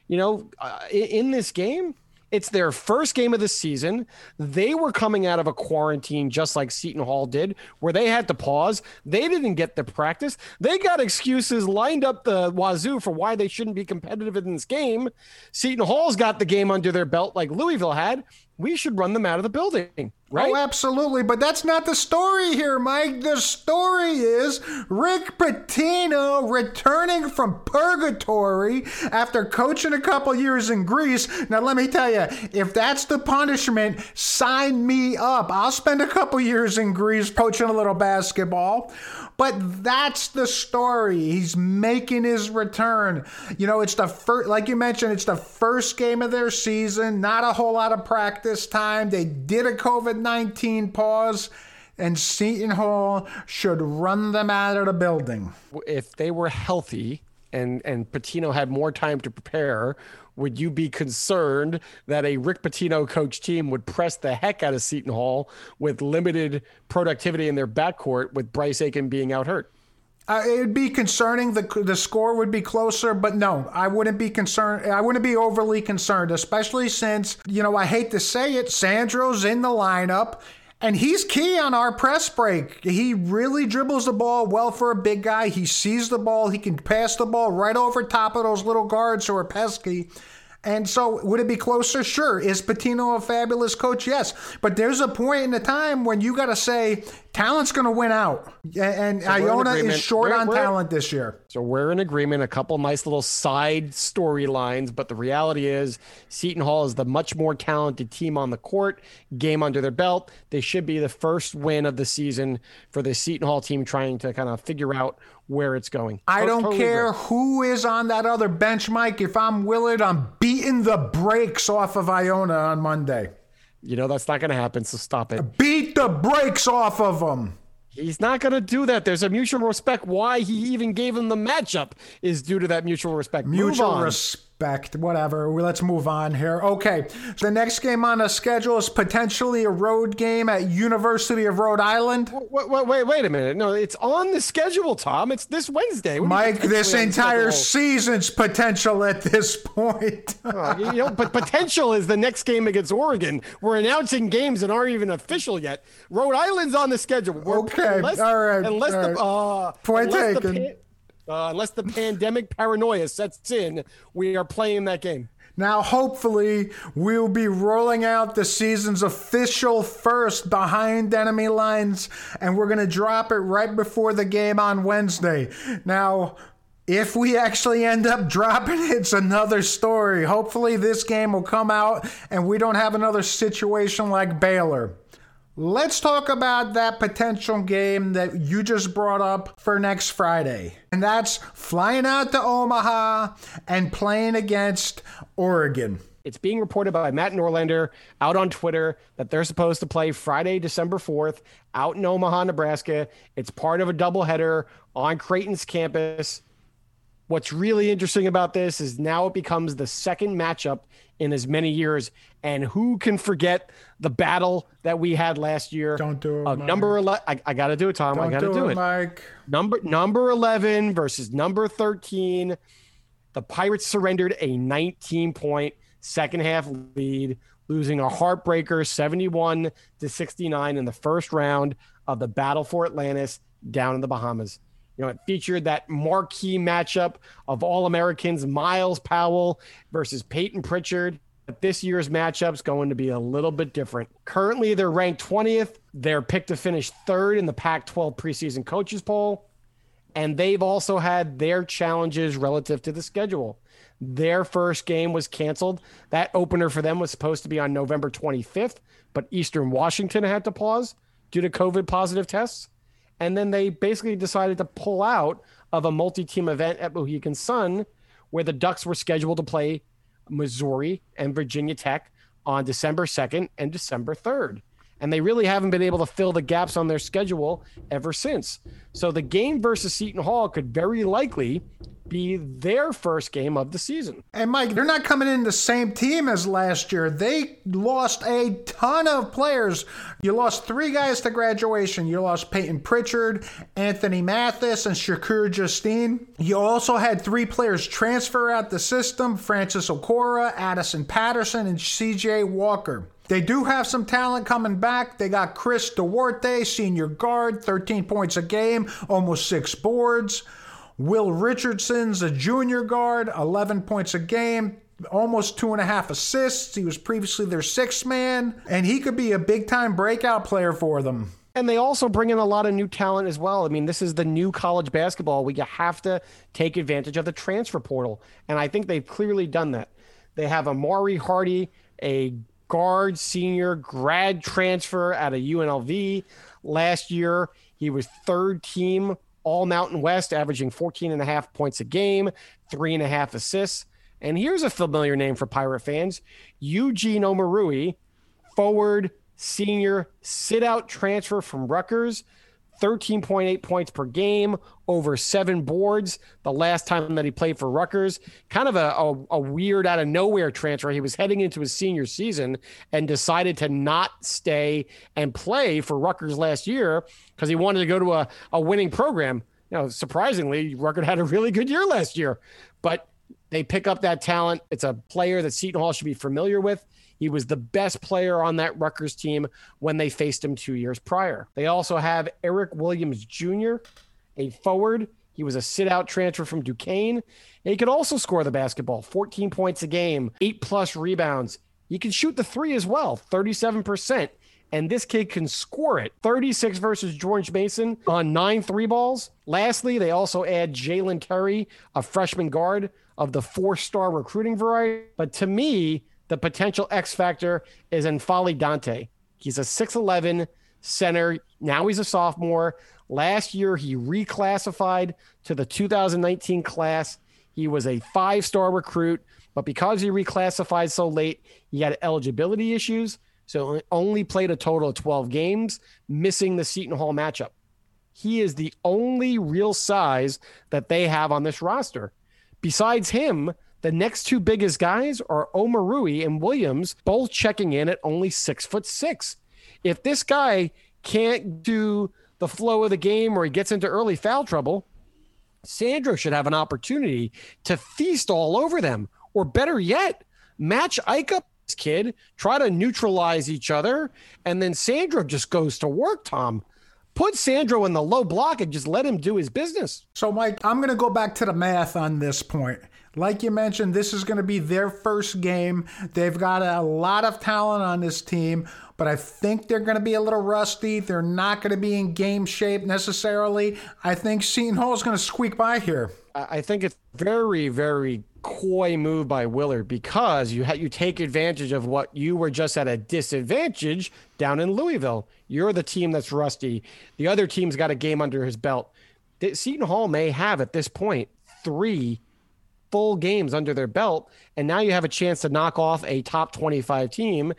you know, uh, in, in this game? It's their first game of the season. They were coming out of a quarantine just like Seton Hall did, where they had to pause. They didn't get the practice. They got excuses lined up the wazoo for why they shouldn't be competitive in this game. Seton Hall's got the game under their belt like Louisville had. We should run them out of the building. Right? Oh, absolutely. But that's not the story here, Mike. The story is Rick Pitino returning from purgatory after coaching a couple years in Greece. Now, let me tell you, if that's the punishment, sign me up. I'll spend a couple years in Greece coaching a little basketball. But that's the story. He's making his return. You know, it's the first, like you mentioned, it's the first game of their season. Not a whole lot of practice time. They did a COVID 19 pause, and Seton Hall should run them out of the building. If they were healthy and, and Pitino had more time to prepare, would you be concerned that a Rick Pitino coach team would press the heck out of Seton Hall with limited productivity in their backcourt with Bryce Aiken being out hurt? Uh, it'd be concerning. The the score would be closer, but no, I wouldn't be concerned. I wouldn't be overly concerned, especially since you know I hate to say it, Sandro's in the lineup. And he's key on our press break. He really dribbles the ball well for a big guy. He sees the ball. He can pass the ball right over top of those little guards who are pesky. And so, would it be closer? Sure. Is Pitino a fabulous coach? Yes. But there's a point in the time when you got to say, talent's going to win out. And so Iona is short we're, on we're, talent this year. So, we're in agreement. A couple nice little side storylines. But the reality is, Seton Hall is the much more talented team on the court, game under their belt. They should be the first win of the season for the Seton Hall team trying to kind of figure out where it's going. I don't totally care agree. who is on that other bench, Mike. If I'm Willard, I'm beating the brakes off of Iona on Monday. You know that's not going to happen, so stop it. Beat the brakes off of them. He's not going to do that. There's a mutual respect. Why he even gave him the matchup is due to that mutual respect. Mutual respect respect. Whatever. Let's move on here. Okay. The next game on the schedule is potentially a road game at University of Rhode Island. Wait, wait, wait, wait a minute. No, it's on the schedule, Tom. It's this Wednesday. What Mike, this entire season's potential at this point. Oh, you know, but potential is the next game against Oregon. We're announcing games that aren't even official yet. Rhode Island's on the schedule. We're- Okay, all right, Unless all the uh, Point unless the taken. pan- uh, unless the pandemic paranoia sets in, we are playing that game. Now, hopefully, we'll be rolling out the season's official first behind enemy lines, and we're going to drop it right before the game on Wednesday. Now, if we actually end up dropping it, it's another story. Hopefully, this game will come out and we don't have another situation like Baylor. Let's talk about that potential game that you just brought up for next Friday. And that's flying out to Omaha and playing against Oregon. It's being reported by Matt Norlander out on Twitter that they're supposed to play Friday, December 4th, out in Omaha, Nebraska. It's part of a doubleheader on Creighton's campus. What's really interesting about this is now it becomes the second matchup in as many years. And who can forget the battle that we had last year? Don't do it, uh, Mike. number 11. I, I got to do it, Tom. I Don't got to do, do it. Mike. Number number 11 versus number 13. The Pirates surrendered a 19 point second half lead, losing a heartbreaker 71 to 69 in the first round of the Battle for Atlantis down in the Bahamas. You know, it featured that marquee matchup of All Americans Myles Powell versus Payton Pritchard. But this year's matchup's going to be a little bit different. Currently, they're ranked 20th. They're picked to finish third in the Pac 12 preseason coaches poll and they've also had their challenges relative to the schedule. Their first game was canceled. That opener for them was supposed to be on November 25th, but Eastern Washington had to pause due to COVID positive tests. And then they basically decided to pull out of a multi team event at Mohegan Sun, where the Ducks were scheduled to play Missouri and Virginia Tech on December 2nd and December 3rd. And they really haven't been able to fill the gaps on their schedule ever since. So the game versus Seton Hall could very likely be their first game of the season. And Mike, they're not coming in the same team as last year. They lost a ton of players. You lost three guys to graduation. You lost Payton Pritchard, Anthony Mathis, and Shakur Juiston. You also had three players transfer out the system Francis Okoro, Addison Patterson, and CJ Walker. They do have some talent coming back. They got Chris Duarte, senior guard, 13 points a game, almost six boards. Will Richardson's a junior guard, 11 points a game, almost two and a half assists. He was previously their sixth man, and he could be a big time breakout player for them. And they also bring in a lot of new talent as well. I mean, this is the new college basketball where you have to take advantage of the transfer portal. And I think they've clearly done that. They have Amauri Hardy, a guard senior grad transfer out of UNLV. Last year, he was third team All Mountain West, averaging 14 and a half points a game, three and a half assists. And here's a familiar name for Pirate fans Eugene Omoruyi, forward, senior, sit out transfer from Rutgers. 13.8 points per game, over seven boards the last time that he played for Rutgers. Kind of a, a, a weird out of nowhere transfer. He was heading into his senior season and decided to not stay and play for Rutgers last year because he wanted to go to a, a winning program. You know, surprisingly, Rutgers had a really good year last year, but they pick up that talent. It's a player that Seton Hall should be familiar with. He was the best player on that Rutgers team when they faced him two years prior. They also have Eric Williams Jr., a forward. He was a sit out transfer from Duquesne. And he could also score the basketball 14 points a game, eight plus rebounds. He can shoot the three as well, 37%. And this kid can score it. 36 versus George Mason on nine three balls. Lastly, they also add Jalen Terry, a freshman guard of the four star recruiting variety. But to me, the potential X factor is N'Faly Dante. He's a 6'11 center. Now he's a sophomore. Last year, he reclassified to the 2019 class. He was a five star recruit, but because he reclassified so late, he had eligibility issues. So only played a total of 12 games, missing the Seton Hall matchup. He is the only real size that they have on this roster. Besides him, The next two biggest guys are Omoruyi and Williams, both checking in at only six foot six. If this guy can't do the flow of the game or he gets into early foul trouble, Sandro should have an opportunity to feast all over them. Or better yet, match Ike up this kid, try to neutralize each other, and then Sandro just goes to work, Tom. Put Sandro in the low block and just let him do his business. So, Mike, I'm going to go back to the math on this point. Like you mentioned, this is going to be their first game. They've got a lot of talent on this team, but I think they're going to be a little rusty. They're not going to be in game shape necessarily. I think Seton Hall is going to squeak by here. I think it's very, very coy move by Willard because you ha- you take advantage of what you were just at a disadvantage down in Louisville. You're the team that's rusty. The other team's got a game under his belt. Seton Hall may have at this point three full games under their belt, and now you have a chance to knock off a top 25 team.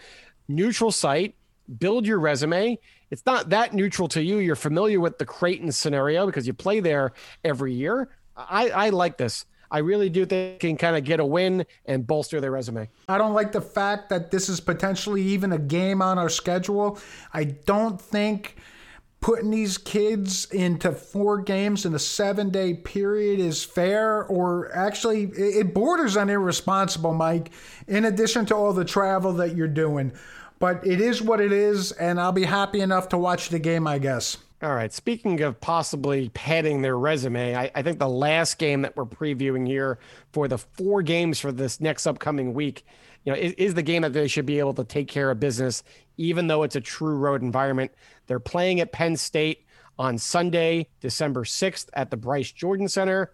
Neutral site, build your resume. It's not that neutral to you. You're familiar with the Creighton scenario because you play there every year. I, I like this. I really do think can kind of get a win and bolster their resume. I don't like the fact that this is potentially even a game on our schedule. I don't think putting these kids into four games in a seven day period is fair or actually it borders on irresponsible, Mike, in addition to all the travel that you're doing. But it is what it is, and I'll be happy enough to watch the game, I guess. All right. Speaking of possibly padding their resume, I, I think the last game that we're previewing here for the four games for this next upcoming week, you know, is, is the game that they should be able to take care of business, even though it's a true road environment. They're playing at Penn State on Sunday, December 6th at the Bryce Jordan Center.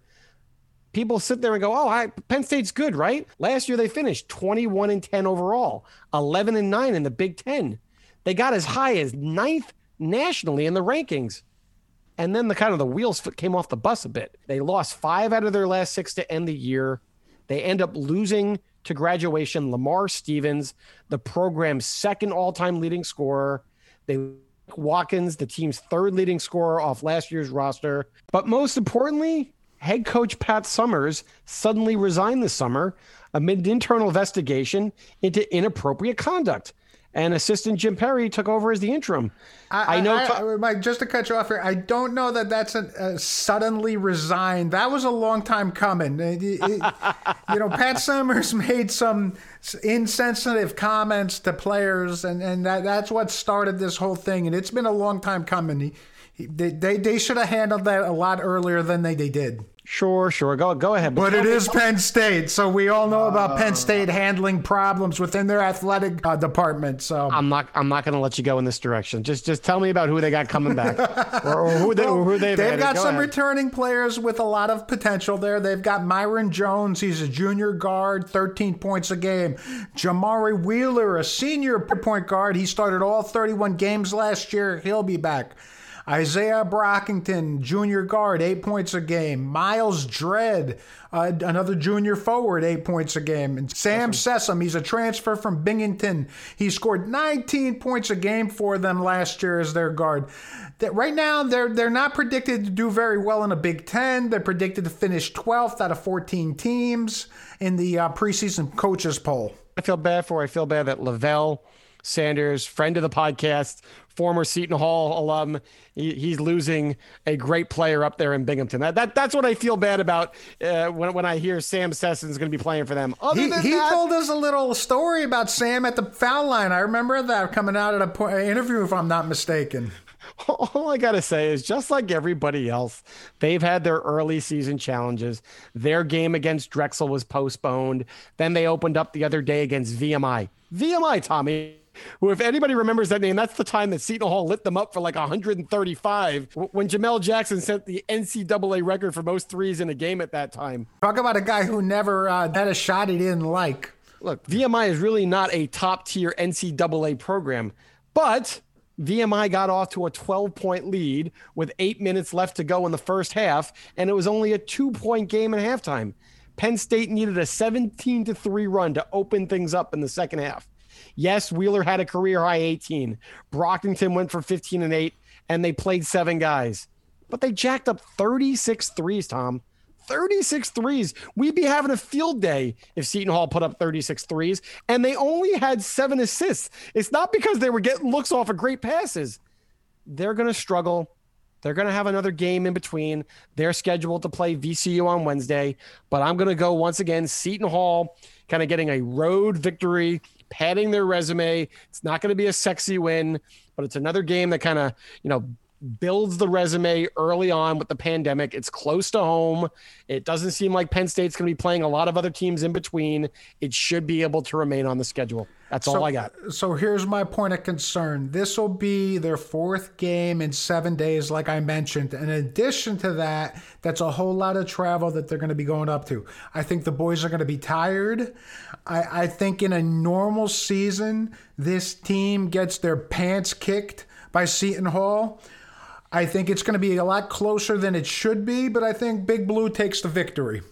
People sit there and go, "Oh, I, Penn State's good, right?" Last year they finished 21 and 10 overall, 11 and 9 in the Big 10. They got as high as ninth nationally in the rankings. And then the kind of the wheels came off the bus a bit. They lost five out of their last six to end the year. They end up losing to graduation Lamar Stevens, the program's second all-time leading scorer. They Watkins, the team's third leading scorer off last year's roster. But most importantly, head coach Pat Chambers suddenly resigned this summer amid an internal investigation into inappropriate conduct and assistant Jim Ferry took over as the interim. I, I know, I, I, Mike. Just to cut you off here, I don't know that that's a, a suddenly resigned. That was a long time coming. It, it, you know, Pat Chambers made some insensitive comments to players, and and that, that's what started this whole thing. And it's been a long time coming. He, he, they they, they should have handled that a lot earlier than they, they did. Sure, sure. Go go ahead. But, but it is Penn State, so we all know about Penn State handling problems within their athletic uh, department. So I'm not I'm not going to let you go in this direction. Just just tell me about who they got coming back, or, or who they or who they've, they've got go some ahead. returning players with a lot of potential there. They've got Myreon Jones. He's a junior guard, 13 points a game. Jamari Wheeler, a senior point guard. He started all 31 games last year. He'll be back. Isaiah Brockington, junior guard, eight points a game. Myles Dread, uh, another junior forward, eight points a game. And Sam Sessom, he's a transfer from Binghamton. He scored 19 points a game for them last year as their guard. That right now they're they're not predicted to do very well in a Big Ten. They're predicted to finish 12th out of 14 teams in the uh, preseason coaches poll. I feel bad for. I feel bad that Lavelle Sanders, friend of the podcast, former Seton Hall alum, he, he's losing a great player up there in Binghamton. That, that that's what I feel bad about uh, when when I hear Sam Sesson's going to be playing for them. Other he, he that, told us a little story about Sam at the foul line. I remember that coming out at a po- interview, if I'm not mistaken. All I got to say is just like everybody else, they've had their early season challenges. Their game against Drexel was postponed. Then they opened up the other day against VMI. VMI, Tommy, who, if anybody remembers that name, that's the time that Seton Hall lit them up for like 135 when Jamel Jackson set the NCAA record for most threes in a game at that time. Talk about a guy who never uh, had a shot he didn't like. Look, VMI is really not a top tier NCAA program, but VMI got off to a 12 point lead with eight minutes left to go in the first half, and it was only a two point game at halftime. Penn State needed a 17 to 3 run to open things up in the second half. Yes, Wheeler had a career high 18. Brockington went for 15 and 8, and they played seven guys. But they jacked up 36 threes, Tom. 36 threes. We'd be having a field day if Seton Hall put up 36 threes, and they only had seven assists. It's not because they were getting looks off of great passes. They're going to struggle. They're going to have another game in between. They're scheduled to play VCU on Wednesday, but I'm going to go once again Seton Hall kind of getting a road victory, padding their resume. It's not going to be a sexy win, but it's another game that kind of, you know, builds the resume early on with the pandemic. It's close to home. It doesn't seem like Penn State's going to be playing a lot of other teams in between. It should be able to remain on the schedule. That's so, all I got. So here's my point of concern. This will be their fourth game in seven days, like I mentioned. In addition to that, that's a whole lot of travel that they're going to be going up to. I think the boys are going to be tired. I, I think in a normal season, this team gets their pants kicked by Seton Hall. I think it's going to be a lot closer than it should be, but I think Big Blue takes the victory.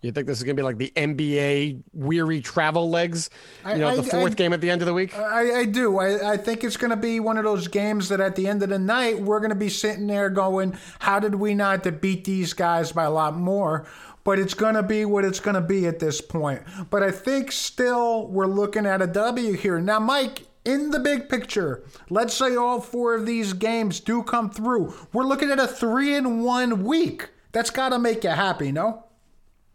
You think this is going to be like the NBA weary travel legs? You know, I- the fourth I- game at the end of the week? I, I do. I, I think it's going to be one of those games that at the end of the night, we're going to be sitting there going, how did we not to beat these guys by a lot more? But it's going to be what it's going to be at this point. But I think still we're looking at a W here. Now, Mike, in the big picture, let's say all four of these games do come through. We're looking at a three in one week. That's got to make you happy, no?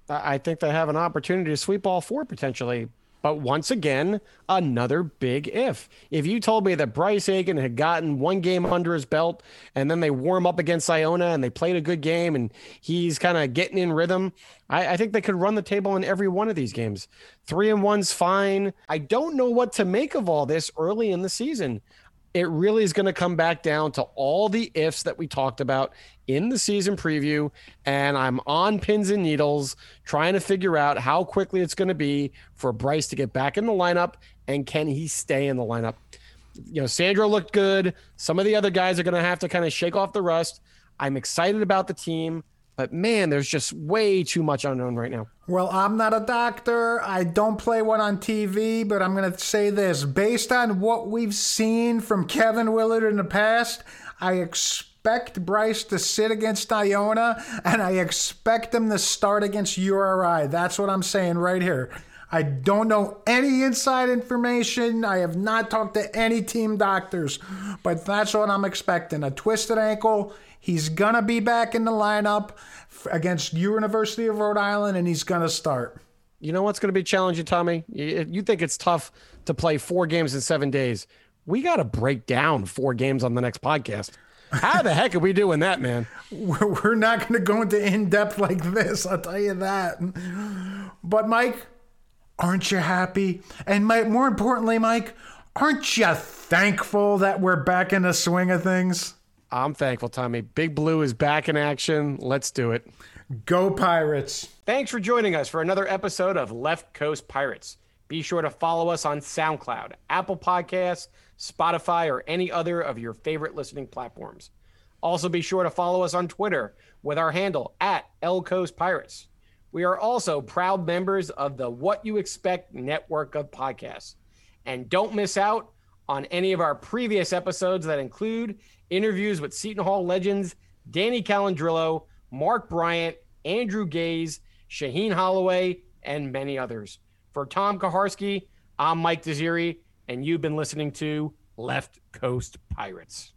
I think they have an opportunity to sweep all four potentially. But once again, another big if. If you told me that Bryce Aiken had gotten one game under his belt and then they warm up against Iona and they played a good game and he's kind of getting in rhythm, I, I think they could run the table in every one of these games. Three and one's fine. I don't know what to make of all this early in the season it really is going to come back down to all the ifs that we talked about in the season preview. And I'm on pins and needles trying to figure out how quickly it's going to be for Bryce to get back in the lineup and can he stay in the lineup. You know, Sandro looked good. Some of the other guys are going to have to kind of shake off the rust. I'm excited about the team, but man, there's just way too much unknown right now. Well, I'm not a doctor. I don't play one on TV, but I'm going to say this. Based on what we've seen from Kevin Willard in the past, I expect Bryce to sit against Iona, and I expect him to start against URI. That's what I'm saying right here. I don't know any inside information. I have not talked to any team doctors, but that's what I'm expecting. A twisted ankle. He's going to be back in the lineup against University of Rhode Island, and he's going to start. You know what's going to be challenging, Tommy? You think it's tough to play four games in seven days. We got to break down four games on the next podcast. How the heck are we doing that, man? We're we're not going to go into in depth like this, I'll tell you that. But, Mike, aren't you happy? And Mike, more importantly, Mike, aren't you thankful that we're back in the swing of things? I'm thankful, Tommy. Big Blue is back in action. Let's do it. Go, Pirates. Thanks for joining us for another episode of Left Coast Pirates. Be sure to follow us on SoundCloud, Apple Podcasts, Spotify, or any other of your favorite listening platforms. Also, be sure to follow us on Twitter with our handle at L Coast Pirates. We are also proud members of the What You Expect network of podcasts. And don't miss out on any of our previous episodes that include interviews with Seton Hall legends Danny Callandrillo, Mark Bryant, Andrew Gaze, Shaheen Holloway, and many others. For Tom Kaharski, I'm Mike Desiri, and you've been listening to Left Coast Pirates.